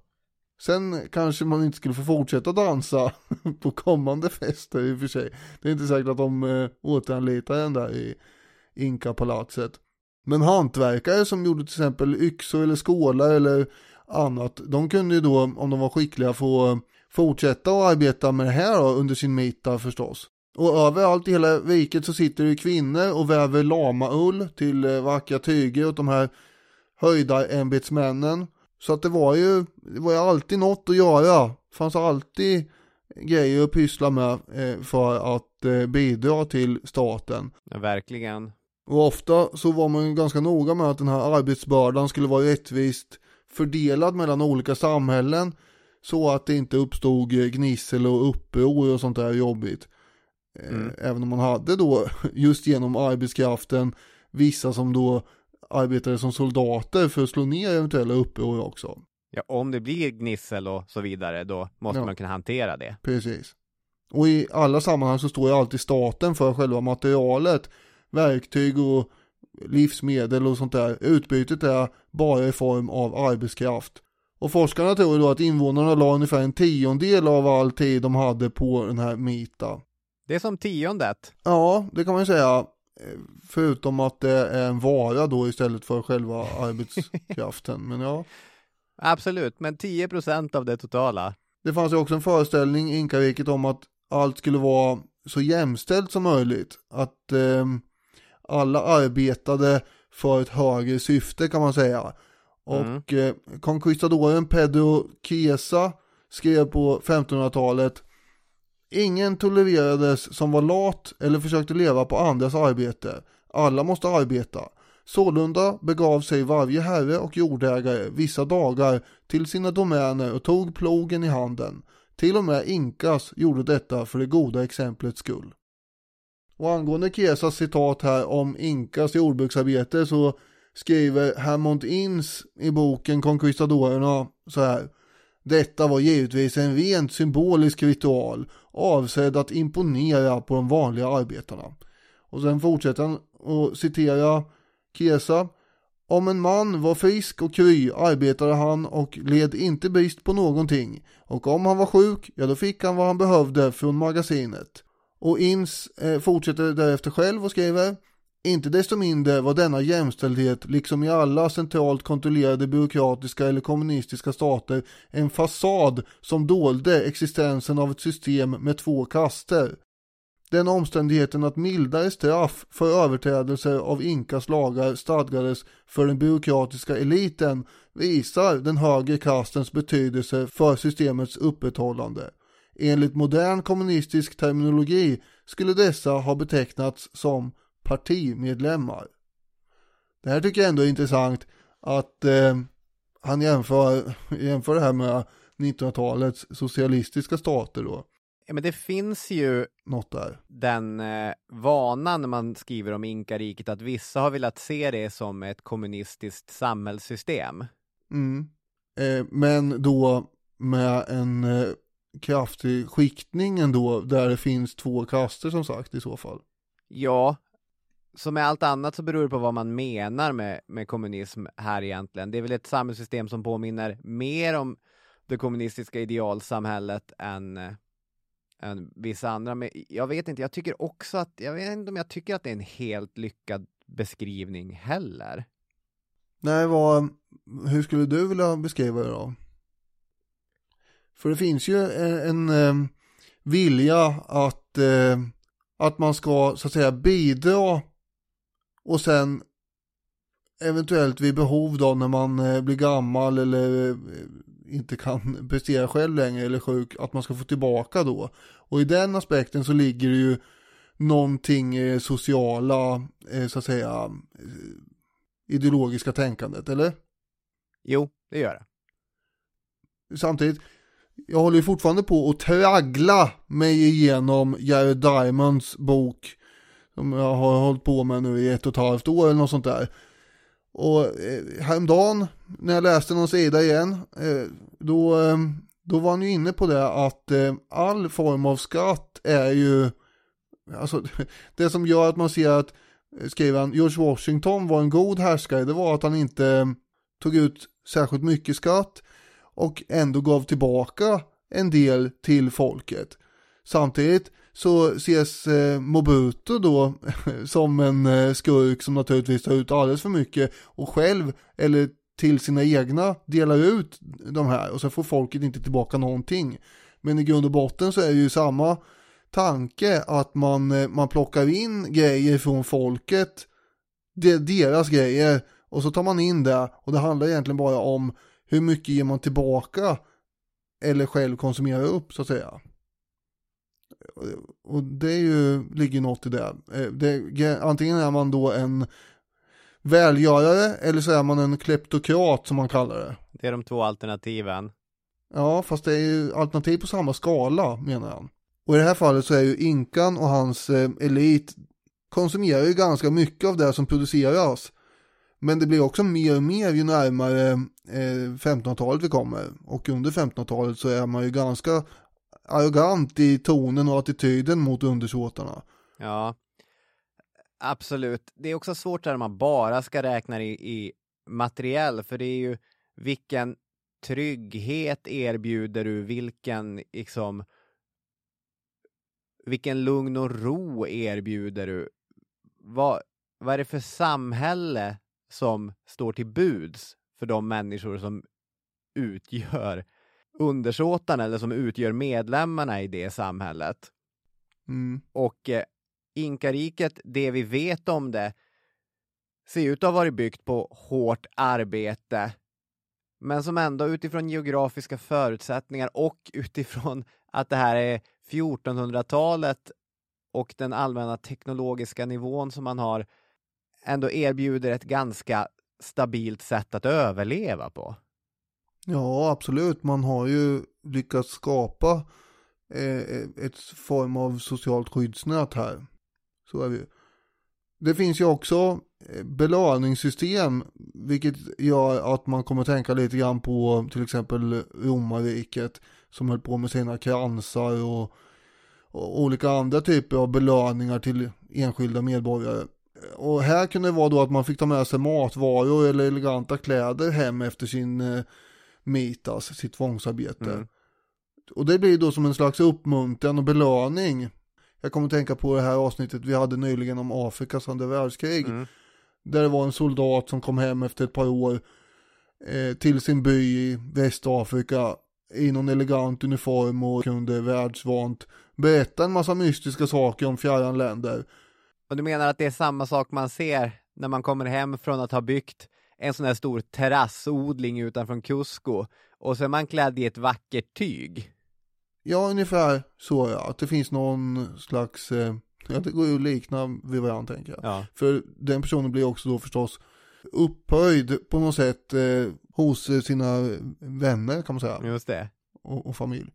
[SPEAKER 1] Sen kanske man inte skulle få fortsätta dansa *laughs* på kommande fester i och för sig. Det är inte säkert att de eh, återanlitar den där i Inka-palatset. Men hantverkare som gjorde till exempel yxor eller skålar eller annat, de kunde ju då om de var skickliga få fortsätta att arbeta med det här då, under sin mita förstås. Och överallt i hela riket så sitter det kvinnor och väver lamaull till eh, vackra tyger åt de här höjdarämbetsmännen. Så att det var ju, det var ju alltid något att göra. Fanns alltid grejer att pyssla med eh, för att eh, bidra till staten.
[SPEAKER 2] ja verkligen.
[SPEAKER 1] Och ofta så var man ju ganska noga med att den här arbetsbördan skulle vara rättvist fördelad mellan olika samhällen. Så att det inte uppstod eh, gnissel och uppror och sånt där jobbigt.
[SPEAKER 2] Mm.
[SPEAKER 1] Även om man hade då *laughs* just genom arbetskraften vissa som då arbetade som soldater för att slå ner eventuella uppror också.
[SPEAKER 2] Ja, om det blir gnissel och så vidare, då måste
[SPEAKER 1] Ja.
[SPEAKER 2] man kunna hantera det.
[SPEAKER 1] Precis. Och i alla sammanhang så står ju alltid staten för själva materialet, verktyg och livsmedel och sånt där. Utbytet är bara i form av arbetskraft. Och forskarna tror då att invånarna la ungefär en tiondel av all tid de hade på den här mita.
[SPEAKER 2] Det är som tiondet.
[SPEAKER 1] Ja, det kan man ju säga. Eh, Förutom att det är en vara då istället för själva *laughs* arbetskraften. Men ja.
[SPEAKER 2] Absolut, men 10 procent av det totala.
[SPEAKER 1] Det fanns ju också en föreställning i Inkariket om att allt skulle vara så jämställt som möjligt. Att eh, alla arbetade för ett högre syfte kan man säga. Och eh, conquistadoren Pedro Chiesa skrev på 1500-talet Ingen tolererades som var lat eller försökte leva på andras arbete. Alla måste arbeta. Sålunda begav sig varje herre och jordägare vissa dagar till sina domäner och tog plogen i handen. Till och med Inkas gjorde detta för det goda exemplets skull. Och angående Kesas citat här om Inkas jordbruksarbete så skriver Hammond Inns i boken Conquistadorerna så här. Detta var givetvis en rent symbolisk ritual avsedd att imponera på de vanliga arbetarna. Och sen fortsätter han att citera Kesa. Om en man var frisk och kry arbetade han och led inte brist på någonting. Och om han var sjuk, ja då fick han vad han behövde från magasinet. Och Ins eh, fortsätter därefter själv och skriver inte desto mindre var denna jämställdhet, liksom i alla centralt kontrollerade byråkratiska eller kommunistiska stater, en fasad som dolde existensen av ett system med två kaster. Den omständigheten att mildare straff för överträdelser av Inkas lagar stadgades för den byråkratiska eliten visar den högre kastens betydelse för systemets upprätthållande. Enligt modern kommunistisk terminologi skulle dessa ha betecknats som partimedlemmar. Det här tycker jag ändå är intressant att eh, han jämför, jämför det här med 1900-talets socialistiska stater då.
[SPEAKER 2] Ja, men det finns ju
[SPEAKER 1] Något där.
[SPEAKER 2] den eh, vanan när man skriver om inkariket att vissa har velat se det som ett kommunistiskt samhällssystem.
[SPEAKER 1] Mm. Eh, men då med en eh, kraftig skiktning ändå där det finns två kaster som sagt i så fall.
[SPEAKER 2] Ja, som med allt annat så beror det på vad man menar med, med kommunism här egentligen. Det är väl ett samhällssystem som påminner mer om det kommunistiska idealsamhället än, äh, än vissa andra. Men jag vet inte, jag tycker också att, jag vet inte om jag tycker att det är en helt lyckad beskrivning heller.
[SPEAKER 1] Nej, vad, hur skulle du vilja beskriva det då? För det finns ju eh, en, en vilja att, eh, att man ska så att säga bidra och sen eventuellt vid behov då när man eh, blir gammal eller eh, inte kan *laughs* prestera själv längre eller sjuk, att man ska få tillbaka då. Och i den aspekten så ligger det ju någonting sociala, eh, så att säga, ideologiska tänkandet, eller?
[SPEAKER 2] Jo, det gör det.
[SPEAKER 1] Samtidigt, jag håller ju fortfarande på att traggla mig igenom Jared Diamonds bok som jag har hållit på med nu i ett och ett halvt år eller något sånt där. Och eh, häromdagen när jag läste någon sida igen, eh, då, eh, då var han ju inne på det att eh, all form av skatt är ju, alltså *laughs* det som gör att man ser att, eh, skriver han, George Washington var en god härskare, det var att han inte eh, tog ut särskilt mycket skatt och ändå gav tillbaka en del till folket. Samtidigt så ses eh, Mobutu då *laughs* som en eh, skurk som naturligtvis tar ut alldeles för mycket och själv eller till sina egna delar ut de här och så får folket inte tillbaka någonting. Men i grund och botten så är det ju samma tanke att man, eh, man plockar in grejer från folket, det deras grejer och så tar man in det och det handlar egentligen bara om hur mycket ger man tillbaka eller själv konsumerar upp så att säga. Och det är ju, ligger något i det. Eh, det. Antingen är man då en välgörare eller så är man en kleptokrat som man kallar det.
[SPEAKER 2] Det är de två alternativen.
[SPEAKER 1] Ja, fast det är ju alternativ på samma skala menar han. Och i det här fallet så är ju Inkan och hans eh, elit konsumerar ju ganska mycket av det som produceras. Men det blir också mer och mer ju närmare eh, 1500-talet vi kommer. Och under 1500-talet så är man ju ganska arrogant i tonen och attityden mot undersåtarna.
[SPEAKER 2] Ja, absolut. Det är också svårt där om man bara ska räkna i, i materiell, för det är ju vilken trygghet erbjuder du, vilken liksom vilken lugn och ro erbjuder du? Vad, vad är det för samhälle som står till buds för de människor som utgör undersåtarna eller som utgör medlemmarna i det samhället.
[SPEAKER 1] Mm.
[SPEAKER 2] Och eh, inkariket, det vi vet om det, ser ut att ha varit byggt på hårt arbete, men som ändå utifrån geografiska förutsättningar och *laughs* utifrån att det här är 1400-talet och den allmänna teknologiska nivån som man har ändå erbjuder ett ganska stabilt sätt att överleva på.
[SPEAKER 1] Ja, absolut. Man har ju lyckats skapa eh, ett form av socialt skyddsnät här. Så är vi. Det finns ju också eh, belöningssystem, vilket gör att man kommer tänka lite grann på till exempel romarriket som höll på med sina kransar och, och olika andra typer av belöningar till enskilda medborgare. Och här kunde det vara då att man fick ta med sig matvaror eller eleganta kläder hem efter sin eh, mitas, sitt tvångsarbete. Mm. Och det blir då som en slags uppmuntran och belöning. Jag kommer att tänka på det här avsnittet vi hade nyligen om Afrikas andra världskrig. Mm. Där det var en soldat som kom hem efter ett par år eh, till sin by i Västafrika i någon elegant uniform och kunde världsvant berätta en massa mystiska saker om fjärran länder.
[SPEAKER 2] Och du menar att det är samma sak man ser när man kommer hem från att ha byggt en sån här stor terrassodling utanför Cusco och så är man klädd i ett vackert tyg?
[SPEAKER 1] Ja, ungefär så ja. Att det finns någon slags, eh, ja det går ju att likna vid varandra tänker jag.
[SPEAKER 2] Ja.
[SPEAKER 1] För den personen blir också då förstås upphöjd på något sätt eh, hos sina vänner kan man säga.
[SPEAKER 2] Just det.
[SPEAKER 1] Och, och familj.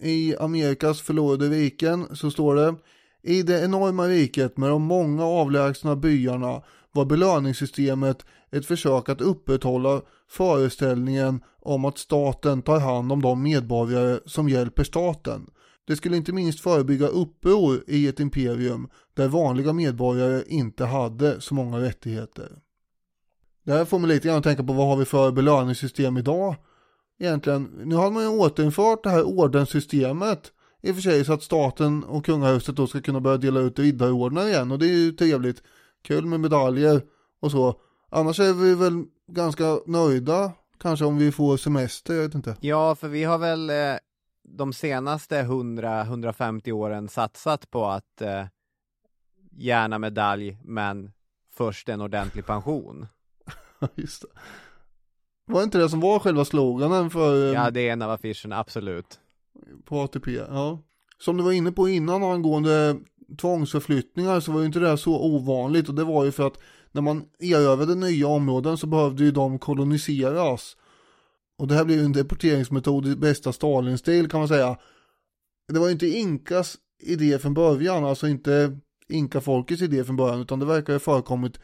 [SPEAKER 1] I Amerikas förlorade riken så står det i det enorma riket med de många avlägsna byarna var belöningssystemet ett försök att upprätthålla föreställningen om att staten tar hand om de medborgare som hjälper staten. Det skulle inte minst förebygga uppror i ett imperium där vanliga medborgare inte hade så många rättigheter. Det här får mig lite grann att tänka på vad har vi för belöningssystem idag? Egentligen, nu har man ju återinfört det här ordenssystemet i och för sig så att staten och kungahuset då ska kunna börja dela ut riddarordnar igen och det är ju trevligt. Kul med medaljer och så. Annars är vi väl ganska nöjda kanske om vi får semester, jag vet inte.
[SPEAKER 2] Ja, för vi har väl eh, de senaste 100-150 åren satsat på att eh, gärna medalj, men först en ordentlig pension. *laughs*
[SPEAKER 1] Just det. Var inte det som var själva sloganen för eh,
[SPEAKER 2] Ja, det är en av affischerna, absolut.
[SPEAKER 1] på ATP? Ja. Som du var inne på innan angående tvångsförflyttningar så var ju inte det så ovanligt och det var ju för att när man erövrade nya områden så behövde ju de koloniseras. Och det här blev ju en deporteringsmetod i bästa Stalin-stil kan man säga. Det var ju inte Inkas idé från början, alltså inte Inka-folkets idé från början, utan det verkar ju ha förekommit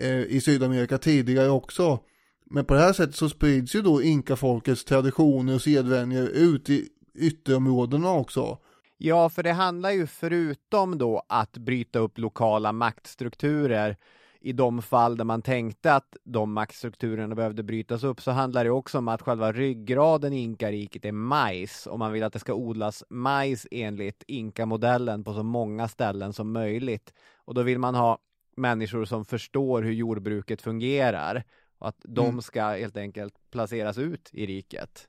[SPEAKER 1] eh, i Sydamerika tidigare också. Men på det här sättet så sprids ju då Inka-folkets traditioner och sedvänjor ut i ytterområdena också.
[SPEAKER 2] Ja, för det handlar ju förutom då att bryta upp lokala maktstrukturer i de fall där man tänkte att de maktstrukturerna behövde brytas upp så handlar det också om att själva ryggraden i inkariket är majs och man vill att det ska odlas majs enligt inkamodellen på så många ställen som möjligt. Och då vill man ha människor som förstår hur jordbruket fungerar och att de
[SPEAKER 1] Mm.
[SPEAKER 2] ska helt enkelt placeras ut i riket.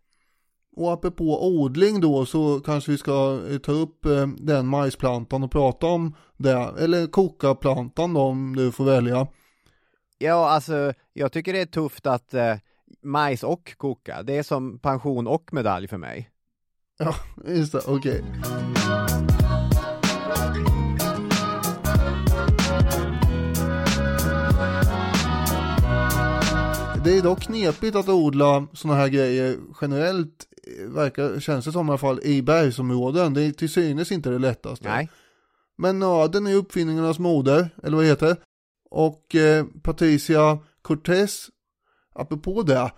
[SPEAKER 1] Och apropå odling då så kanske vi ska eh, ta upp eh, den majsplantan och prata om det. Eller kokaplantan då om du får välja.
[SPEAKER 2] Ja, alltså jag tycker det är tufft att eh, majs och koka, det är som pension och medalj för mig.
[SPEAKER 1] Ja, just det, okej. Det är dock knepigt att odla sådana här grejer generellt, verkar, känns det som i alla fall, i bergsområden. Det är till synes inte det lättaste.
[SPEAKER 2] Nej.
[SPEAKER 1] Men nöden är uppfinningarnas moder, eller vad heter det? Och eh, Patricia Cortez, apropå det,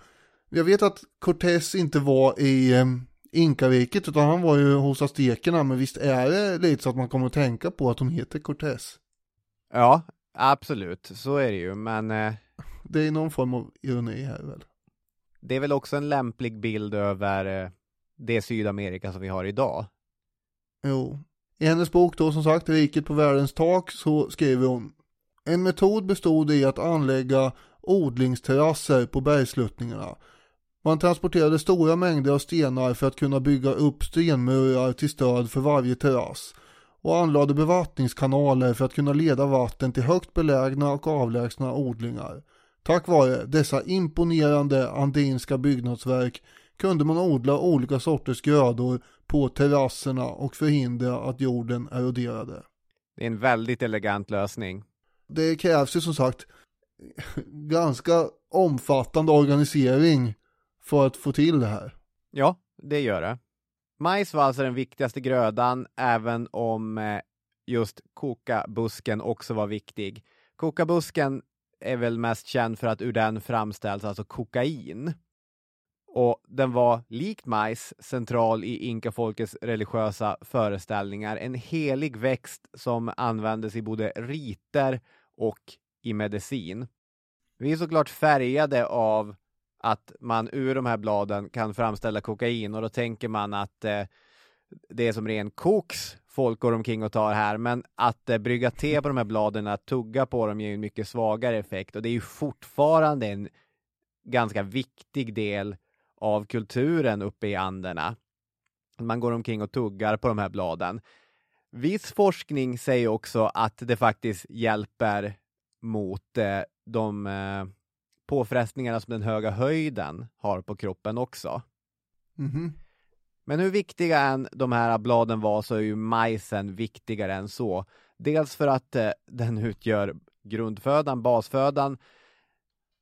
[SPEAKER 1] jag vet att Cortez inte var i eh, Inkariket utan han var ju hos aztekerna, men visst är det lite så att man kommer att tänka på att hon heter Cortez?
[SPEAKER 2] Ja, absolut, så är det ju, men eh,
[SPEAKER 1] Det är någon form av ironi här väl?
[SPEAKER 2] Det är väl också en lämplig bild över eh, det Sydamerika som vi har idag.
[SPEAKER 1] Jo. I hennes bok då som sagt, Riket på världens tak, så skriver hon En metod bestod i att anlägga odlingsterrasser på bergsluttningarna. Man transporterade stora mängder av stenar för att kunna bygga upp stenmurar till stöd för varje terrass och anlade bevattningskanaler för att kunna leda vatten till högt belägna och avlägsna odlingar. Tack vare dessa imponerande andinska byggnadsverk kunde man odla olika sorters grödor på terrasserna och förhindra att jorden eroderade.
[SPEAKER 2] Det är en väldigt elegant lösning.
[SPEAKER 1] Det krävs ju som sagt ganska omfattande organisering för att få till det här.
[SPEAKER 2] Ja, det gör det. Majs var alltså den viktigaste grödan, även om eh, just kokabusken också var viktig. Kokabusken är väl mest känd för att ur den framställs alltså kokain. Och den var likt majs central i inkafolkets religiösa föreställningar. En helig växt som användes i både riter och i medicin. Vi är såklart färgade av att man ur de här bladen kan framställa kokain och då tänker man att eh, det är som ren koks folk går omkring och tar här, men att eh, brygga te på de här bladen, att tugga på dem ger ju en mycket svagare effekt och det är ju fortfarande en ganska viktig del av kulturen uppe i Anderna. Man går omkring och tuggar på de här bladen. Viss forskning säger också att det faktiskt hjälper mot eh, de eh, påfrestningarna som den höga höjden har på kroppen också.
[SPEAKER 1] Mhm.
[SPEAKER 2] Men hur viktiga än de här bladen var så är ju majsen viktigare än så. Dels för att eh, den *laughs* utgör grundfödan, basfödan,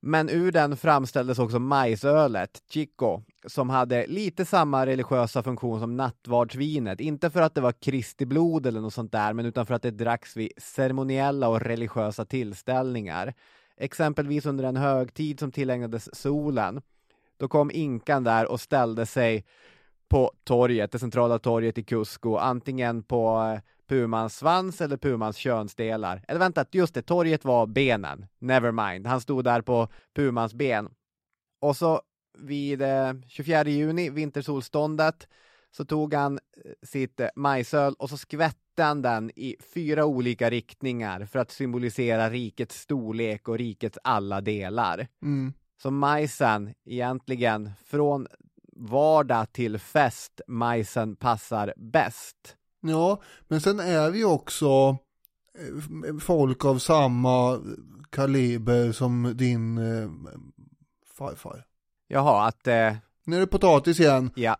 [SPEAKER 2] men ur den framställdes också majsölet, Chico, som hade lite samma religiösa funktion som nattvardsvinet. Inte för att det var Kristi blod eller något sånt där, men utan för att det dracks vid ceremoniella och religiösa tillställningar. Exempelvis under en högtid som tillägnades solen. Då kom inkan där och ställde sig på torget, det centrala torget i Cusco, antingen på eh, pumans svans eller pumans könsdelar. Eller vänta, just det, torget var benen. Never mind. Han stod där på pumans ben. Och så vid eh, 24 juni, vintersolståndet, så tog han eh, sitt eh, majsöl och så skvätte han den i fyra olika riktningar för att symbolisera rikets storlek och rikets alla delar.
[SPEAKER 1] Mm.
[SPEAKER 2] Så majsen egentligen från vardag till fest, majsen passar bäst.
[SPEAKER 1] Ja, men sen är vi också eh, folk av samma kaliber som din eh, farfar.
[SPEAKER 2] Jaha, att... Eh...
[SPEAKER 1] Nu är det potatis igen.
[SPEAKER 2] Ja.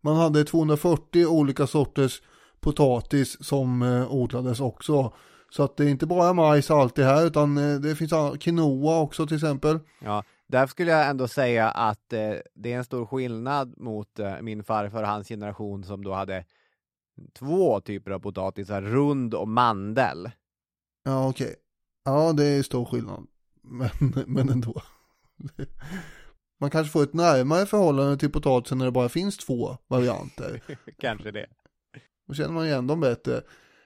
[SPEAKER 1] Man hade 240 olika sorters potatis som eh, odlades också. Så att det är inte bara majs alltid här utan eh, det finns quinoa också till exempel.
[SPEAKER 2] Ja, där skulle jag ändå säga att eh, det är en stor skillnad mot eh, min farfar och hans generation som då hade två typer av potatisar, rund och mandel.
[SPEAKER 1] Ja, okej. Okay. Ja, det är stor skillnad. *laughs* Men, men ändå. Man kanske får ett närmare förhållande till potatisen när det bara finns två varianter. *laughs*
[SPEAKER 2] kanske det.
[SPEAKER 1] Då känner man igen dem bättre.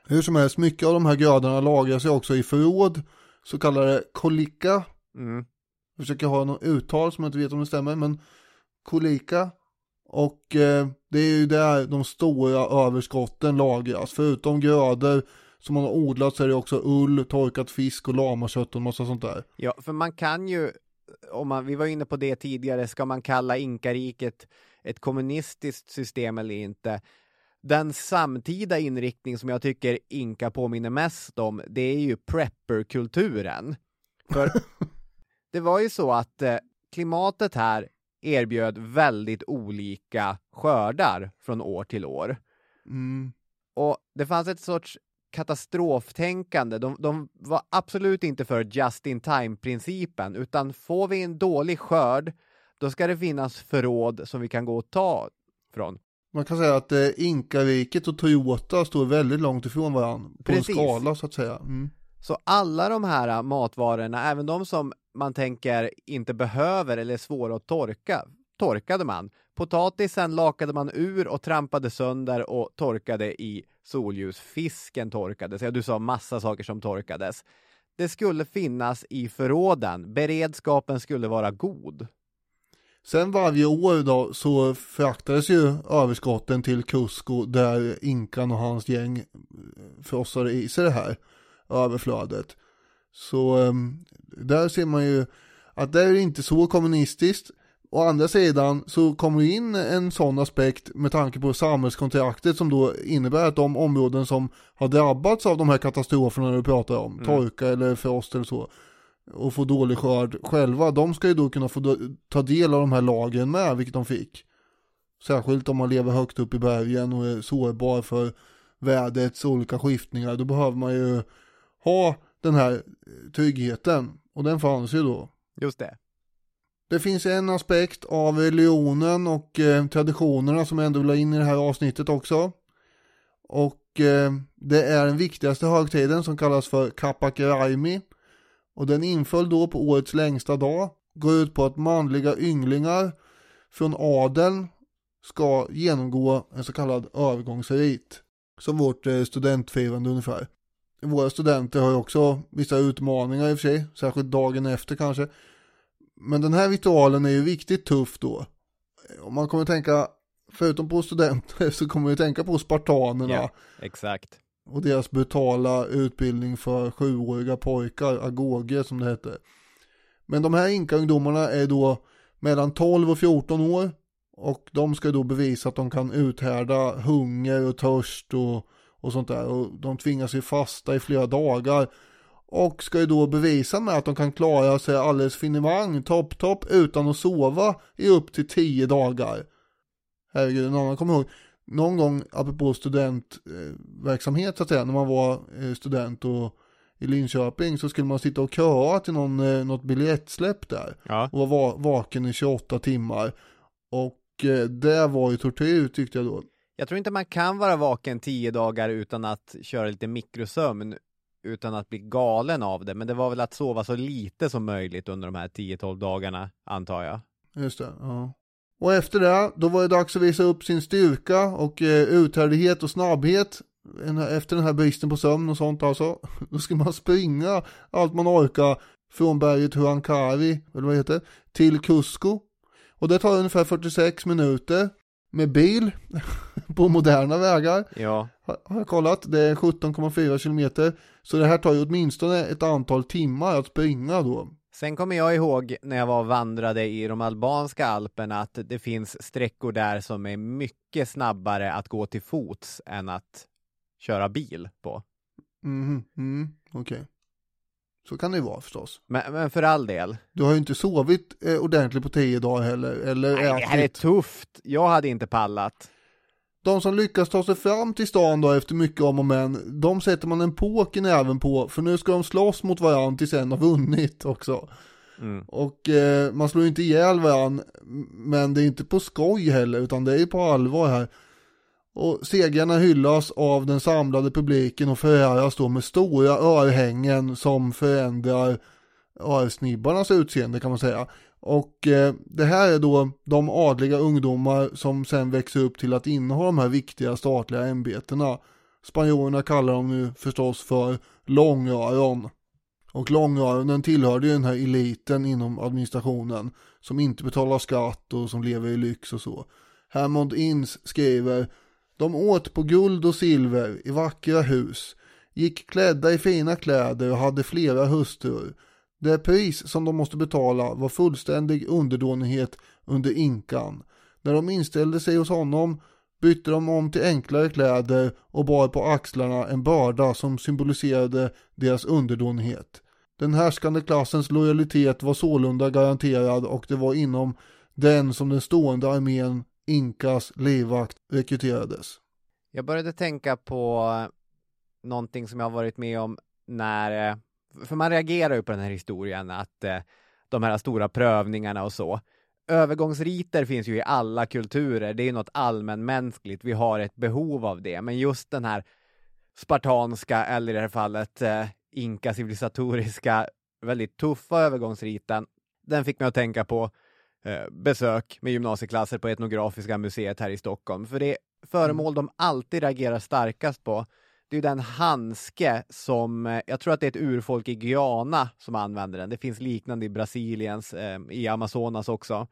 [SPEAKER 1] Hur som helst, mycket av de här grödorna lagrar sig också i förråd, så kallade kolika.
[SPEAKER 2] Mm.
[SPEAKER 1] Jag försöker ha något uttal som jag inte vet om det stämmer, men kolika. Och eh, det är ju där de stora överskotten lagras. Förutom grödor som man har odlat så är det också ull, torkat fisk och lamakött och massa sånt där.
[SPEAKER 2] Ja, för man kan ju, om man, vi var inne på det tidigare, ska man kalla inkariket ett kommunistiskt system eller inte? Den samtida inriktning som jag tycker Inka påminner mest om, det är ju prepperkulturen. För *laughs* det var ju så att eh, klimatet här erbjöd väldigt olika skördar från år till år.
[SPEAKER 1] Mm.
[SPEAKER 2] Och det fanns ett sorts katastroftänkande. De, de var absolut inte för just in time-principen, utan får vi en dålig skörd, då ska det finnas förråd som vi kan gå och ta från.
[SPEAKER 1] Man kan säga att eh, Inkariket och Toyota står väldigt långt ifrån varandra på
[SPEAKER 2] Precis.
[SPEAKER 1] en skala så att säga. Mm.
[SPEAKER 2] Så alla de här matvarorna, även de som man tänker inte behöver eller är svåra att torka, torkade man. Potatisen lakade man ur och trampade sönder och torkade i solljus. Fisken torkades, ja du sa massa saker som torkades. Det skulle finnas i förråden, beredskapen skulle vara god.
[SPEAKER 1] Sen varje år då så fraktades ju överskotten till Cusco där Inkan och hans gäng eh, frossade i sig det här överflödet. Så um, där ser man ju att det är inte så kommunistiskt. Å andra sidan så kommer det in en sån aspekt med tanke på samhällskontraktet som då innebär att de områden som har drabbats av de här katastroferna du pratar om,
[SPEAKER 2] Mm.
[SPEAKER 1] torka eller frost eller så, och få dålig skörd själva, de ska ju då kunna få ta del av de här lagren med, vilket de fick. Särskilt om man lever högt upp i bergen och är sårbar för vädrets olika skiftningar, då behöver man ju ha den här eh, tryggheten, och den fanns ju då.
[SPEAKER 2] Just det.
[SPEAKER 1] Det finns en aspekt av religionen och eh, traditionerna som jag ändå vill ha in i det här avsnittet också. Och eh, det är den viktigaste högtiden som kallas för Kapakeraimi. Och den inföll då på årets längsta dag. Går ut på att manliga ynglingar från adeln ska genomgå en så kallad övergångsrit. Som vårt eh, studentfirande ungefär. Våra studenter har ju också vissa utmaningar i och för sig, särskilt dagen efter kanske. Men den här ritualen är ju riktigt tuff då. Om man kommer tänka, förutom på studenter, *laughs* så kommer man tänka på spartanerna.
[SPEAKER 2] Ja, exakt.
[SPEAKER 1] Och deras brutala utbildning för sjuåriga pojkar, agoger som det hette. Men de här inka-ungdomarna är då mellan 12 och 14 år. Och de ska då bevisa att de kan uthärda hunger och törst och, och sånt där. Och de tvingas ju fasta i flera dagar. Och ska ju då bevisa med att de kan klara sig alldeles finemang, topp, topp, utan att sova i upp till tio dagar. Herregud, en annan kommer ihåg, någon gång, apropå studentverksamhet så att säga, när man var eh, student och i Linköping så skulle man sitta och köa till någon, eh, något biljettsläpp där.
[SPEAKER 2] Ja.
[SPEAKER 1] Och vara vaken i 28 timmar. Och eh, det var ju tortyr tyckte jag då.
[SPEAKER 2] Jag tror inte man kan vara vaken tio dagar utan att köra lite mikrosömn utan att bli galen av det. Men det var väl att sova så lite som möjligt under de här 10-12 dagarna, antar jag.
[SPEAKER 1] Just det, ja. Och efter det, då var det dags att visa upp sin styrka och eh, uthärdighet och snabbhet. Efter den här bristen på sömn och sånt alltså. *laughs* Då ska man springa allt man orkar från berget Huancari, eller vad det heter, till Cusco. Och det tar ungefär 46 minuter med bil *laughs* på moderna vägar.
[SPEAKER 2] Ja.
[SPEAKER 1] Har jag kollat, det är 17,4 kilometer. Så det här tar ju åtminstone ett antal timmar att springa då.
[SPEAKER 2] Sen kommer jag ihåg när jag var och vandrade i de albanska alperna att det finns sträckor där som är mycket snabbare att gå till fots än att köra bil på.
[SPEAKER 1] Mhm, mm, okej. Så kan det ju vara förstås.
[SPEAKER 2] Men, men för all del.
[SPEAKER 1] Du har ju inte sovit eh, ordentligt på tio dagar heller, eller
[SPEAKER 2] Nej, det här är
[SPEAKER 1] ätit.
[SPEAKER 2] tufft. Jag hade inte pallat.
[SPEAKER 1] De som lyckas ta sig fram till stan då efter mycket om och men, de sätter man en påk i näven på, för nu ska de slåss mot varandra tills en har vunnit också.
[SPEAKER 2] Mm.
[SPEAKER 1] Och eh, man slår ju inte ihjäl varandra, men det är inte på skoj heller, utan det är på allvar här. Och segrarna hyllas av den samlade publiken och föräras då med stora örhängen som förändrar örsnibbarnas utseende kan man säga. Och eh, det här är då de adliga ungdomar som sen växer upp till att inneha de här viktiga statliga ämbetena. Spanjorerna kallar dem nu förstås för långöron. Och långöronen tillhörde ju den här eliten inom administrationen som inte betalar skatt och som lever i lyx och så. Hammond Inns skriver de åt på guld och silver i vackra hus, gick klädda i fina kläder och hade flera hustrur. Det pris som de måste betala var fullständig underdånighet under inkan. När de inställde sig hos honom bytte de om till enklare kläder och bar på axlarna en börda som symboliserade deras underdånighet. Den härskande klassens lojalitet var sålunda garanterad och det var inom den som den stående armén Inkas livvakt rekryterades.
[SPEAKER 2] Jag började tänka på någonting som jag har varit med om när, för man reagerar ju på den här historien att eh, de här stora prövningarna och så. Övergångsriter finns ju i alla kulturer, det är något allmänmänskligt, vi har ett behov av det, men just den här spartanska, eller i det här fallet eh, inka-civilisatoriska, väldigt tuffa övergångsriten, den fick mig att tänka på besök med gymnasieklasser på Etnografiska museet här i Stockholm. För det föremål de alltid reagerar starkast på, det är ju den handske som, eh, jag tror att det är ett urfolk i Guyana som använder den. Det finns liknande i Brasiliens, eh, i Amazonas också.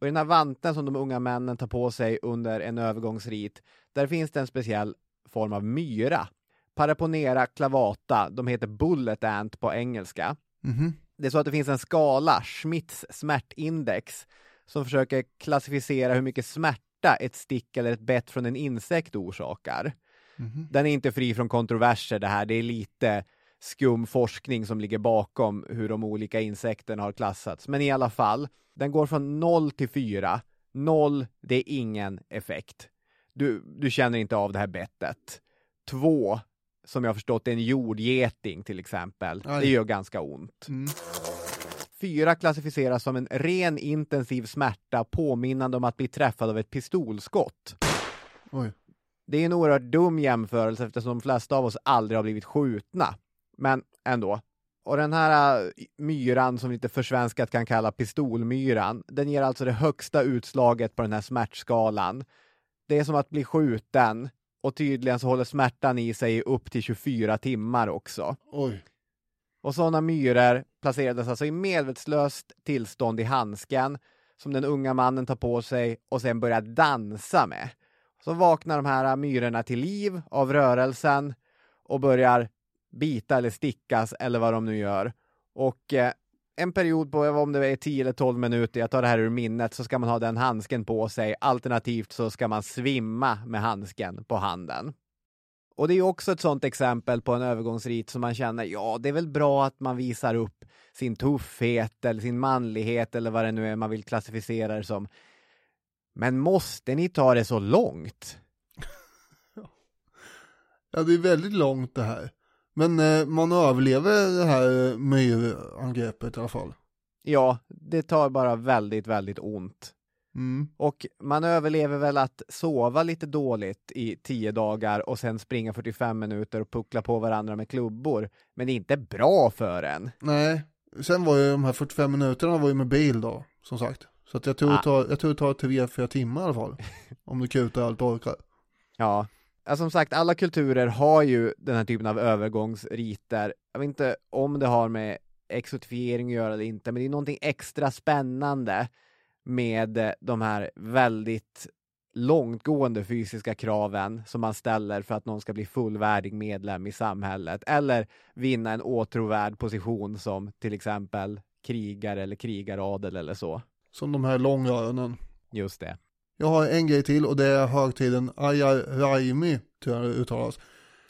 [SPEAKER 2] Och den här vanten som de unga männen tar på sig under en övergångsrit, där finns det en speciell form av myra. Paraponera clavata, de heter bullet ant på engelska.
[SPEAKER 1] Mhm.
[SPEAKER 2] Det är så att det finns en skala, Schmitts smärtindex, som försöker klassificera hur mycket smärta ett stick eller ett bett från en insekt orsakar.
[SPEAKER 1] Mhm.
[SPEAKER 2] Den är inte fri från kontroverser det här, det är lite skum forskning som ligger bakom hur de olika insekterna har klassats. Men i alla fall, den går från 0 till 4. 0, det är ingen effekt. Du, du känner inte av det här bettet. 2, som jag har förstått en jordgeting till exempel.
[SPEAKER 1] Aj.
[SPEAKER 2] Det gör ganska ont.
[SPEAKER 1] Mm.
[SPEAKER 2] Fyra klassificeras som en ren intensiv smärta påminnande om att bli träffad av ett pistolskott.
[SPEAKER 1] Oj.
[SPEAKER 2] Det är en oerhört dum jämförelse eftersom de flesta av oss aldrig har blivit skjutna. Men ändå. Och den här äh, myran som lite försvenskat kan kalla pistolmyran, den ger alltså det högsta utslaget på den här smärtskalan. Det är som att bli skjuten och tydligen så håller smärtan i sig upp till 24 timmar också.
[SPEAKER 1] Oj.
[SPEAKER 2] Och sådana myror placerades alltså i medvetslöst tillstånd i handsken som den unga mannen tar på sig och sen börjar dansa med. Så vaknar de här myrorna till liv av rörelsen och börjar bita eller stickas eller vad de nu gör. Och eh, en period på, om det är 10 eller 12 minuter, jag tar det här ur minnet, så ska man ha den handsken på sig. Alternativt så ska man svimma med handsken på handen. Och det är också ett sånt exempel på en övergångsrit som man känner, ja, det är väl bra att man visar upp sin tuffhet eller sin manlighet eller vad det nu är man vill klassificera det som. Men måste ni ta det så långt? *laughs*
[SPEAKER 1] Ja, det är väldigt långt det här. Men eh, man överlever det här myrangreppet i alla fall.
[SPEAKER 2] Ja, det tar bara väldigt, väldigt ont.
[SPEAKER 1] Mm.
[SPEAKER 2] Och man överlever väl att sova lite dåligt i tio dagar och sen springa 45 minuter och puckla på varandra med klubbor. Men det är inte bra för en.
[SPEAKER 1] Nej, sen var ju de här 45 minuterna var ju med bil då, som sagt. Så att jag tror,
[SPEAKER 2] Ah.
[SPEAKER 1] det tar, jag tror det tar tre, fyra timmar i alla fall. *laughs* om du kutar allt du orkar.
[SPEAKER 2] Ja, som sagt, alla kulturer har ju den här typen av övergångsriter. Jag vet inte om det har med exotifiering att göra eller inte, men det är någonting extra spännande med eh, de här väldigt långtgående fysiska kraven som man ställer för att någon ska bli fullvärdig medlem i samhället eller vinna en åtråvärd position som till exempel krigare eller krigaradel eller så.
[SPEAKER 1] Som de här långöronen.
[SPEAKER 2] Just det.
[SPEAKER 1] Jag har en grej till och det är högtiden Ayar Raimi, tror jag det uttalas.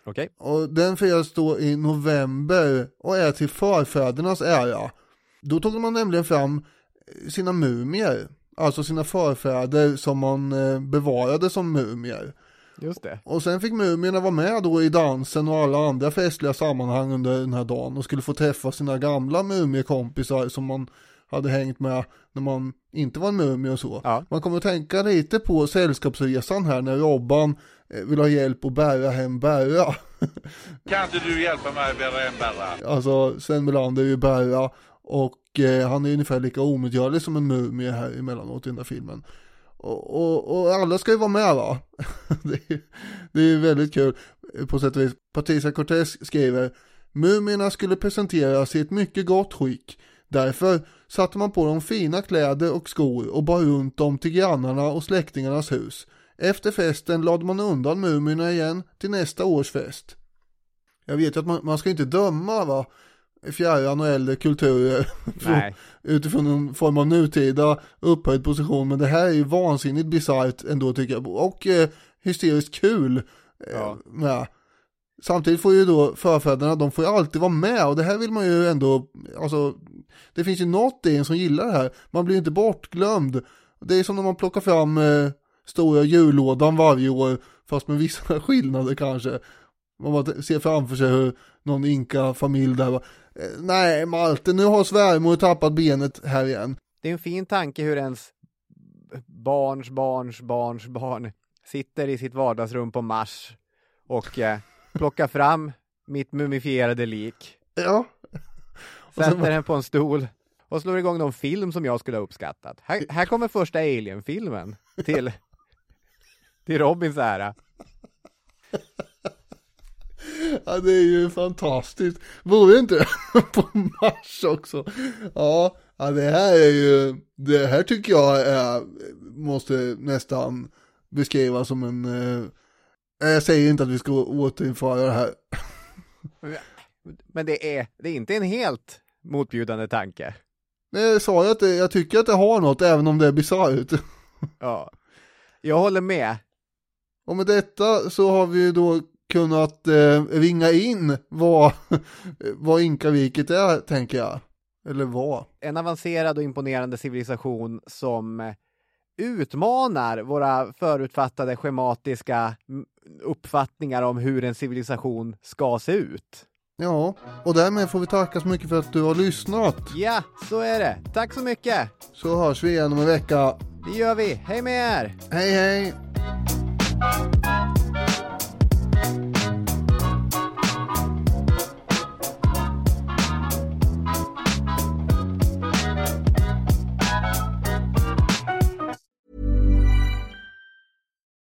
[SPEAKER 2] Okej.
[SPEAKER 1] Och den firas då i november och är till förfädernas ära. Då tog man nämligen fram sina mumier, alltså sina förfäder som man eh, bevarade som mumier.
[SPEAKER 2] Just det.
[SPEAKER 1] Och sen fick mumierna vara med då i dansen och alla andra festliga sammanhang under den här dagen och skulle få träffa sina gamla mumiekompisar som man hade hängt med när man inte var en mumie och så.
[SPEAKER 2] Ja.
[SPEAKER 1] Man kommer att tänka lite på sällskapsresan här när Robban eh, vill ha hjälp att bära hem Berra. *laughs*
[SPEAKER 12] Kan inte du hjälpa mig att bära en Berra?
[SPEAKER 1] Alltså Sven Melander är ju Berra och eh, han är ungefär lika omedgörlig som en mumie här emellanåt i den där filmen. Och, och, och alla ska ju vara med va? *laughs* det, är, det är väldigt kul på sätt och vis. Patricia Cortez skriver Mumierna skulle presenteras i ett mycket gott skick. Därför satte man på dem fina kläder och skor och bar runt dem till grannarna och släktingarnas hus. Efter festen lade man undan mumierna igen till nästa års fest. Jag vet ju att man, man ska inte döma va, fjärran och äldre kulturer *laughs* från, utifrån en form av nutida upphöjd position, men det här är ju vansinnigt bisarrt ändå tycker jag, och eh, hysteriskt kul. Eh,
[SPEAKER 2] Ja.
[SPEAKER 1] med. Samtidigt får ju då förfäderna, de får ju alltid vara med och det här vill man ju ändå, alltså, det finns ju något i en som gillar det här, man blir ju inte bortglömd. Det är som när man plockar fram eh, stora jullådan varje år, fast med vissa *laughs* skillnader kanske. Man bara ser framför sig hur någon inka-familj där bara, eh, nej Malte, nu har svärmor tappat benet här igen.
[SPEAKER 2] Det är en fin tanke hur ens barns barns barns barn sitter i sitt vardagsrum på Mars och eh, plockar fram mitt mumifierade lik,
[SPEAKER 1] Ja.
[SPEAKER 2] Sätter den på en stol och slår igång någon film som jag skulle ha uppskattat. Här, här kommer första Alien-filmen till, till Robins ära.
[SPEAKER 1] Ja, det är ju fantastiskt. Vore inte *laughs* på Mars också? Ja, ja, det här är ju, det här tycker jag är, måste nästan beskrivas som en, eh, jag säger inte att vi ska återinföra det här.
[SPEAKER 2] Men det är, det är inte en helt motbjudande tanke.
[SPEAKER 1] Nej, Jag sa ju att det, jag tycker att det har något även om det är bisarrt.
[SPEAKER 2] Ja. Jag håller med.
[SPEAKER 1] Och med detta så har vi ju då kunnat eh, ringa in vad, vad Inkaviket är, tänker jag. Eller vad.
[SPEAKER 2] en avancerad och imponerande civilisation som eh, utmanar våra förutfattade schematiska uppfattningar om hur en civilisation ska se ut.
[SPEAKER 1] Ja, och därmed får vi tacka så mycket för att du har lyssnat.
[SPEAKER 2] Ja, så är det. Tack så mycket.
[SPEAKER 1] Så hörs vi igen om en vecka.
[SPEAKER 2] Det gör vi. Hej med er!
[SPEAKER 1] Hej hej!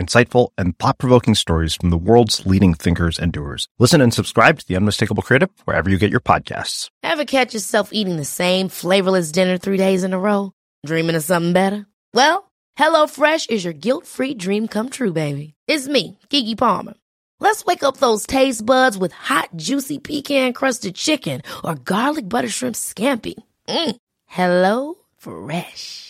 [SPEAKER 7] insightful, and thought provoking stories from the world's leading thinkers and doers. Listen and subscribe to The Unmistakable Creative wherever you get your podcasts.
[SPEAKER 3] Ever catch yourself eating the same flavorless dinner three days in a row? Dreaming of something better? Well, HelloFresh is your guilt free dream come true, baby. It's me, Gigi Palmer. Let's wake up those taste buds with hot, juicy pecan crusted chicken or garlic butter shrimp scampi. Mm. Hello Fresh.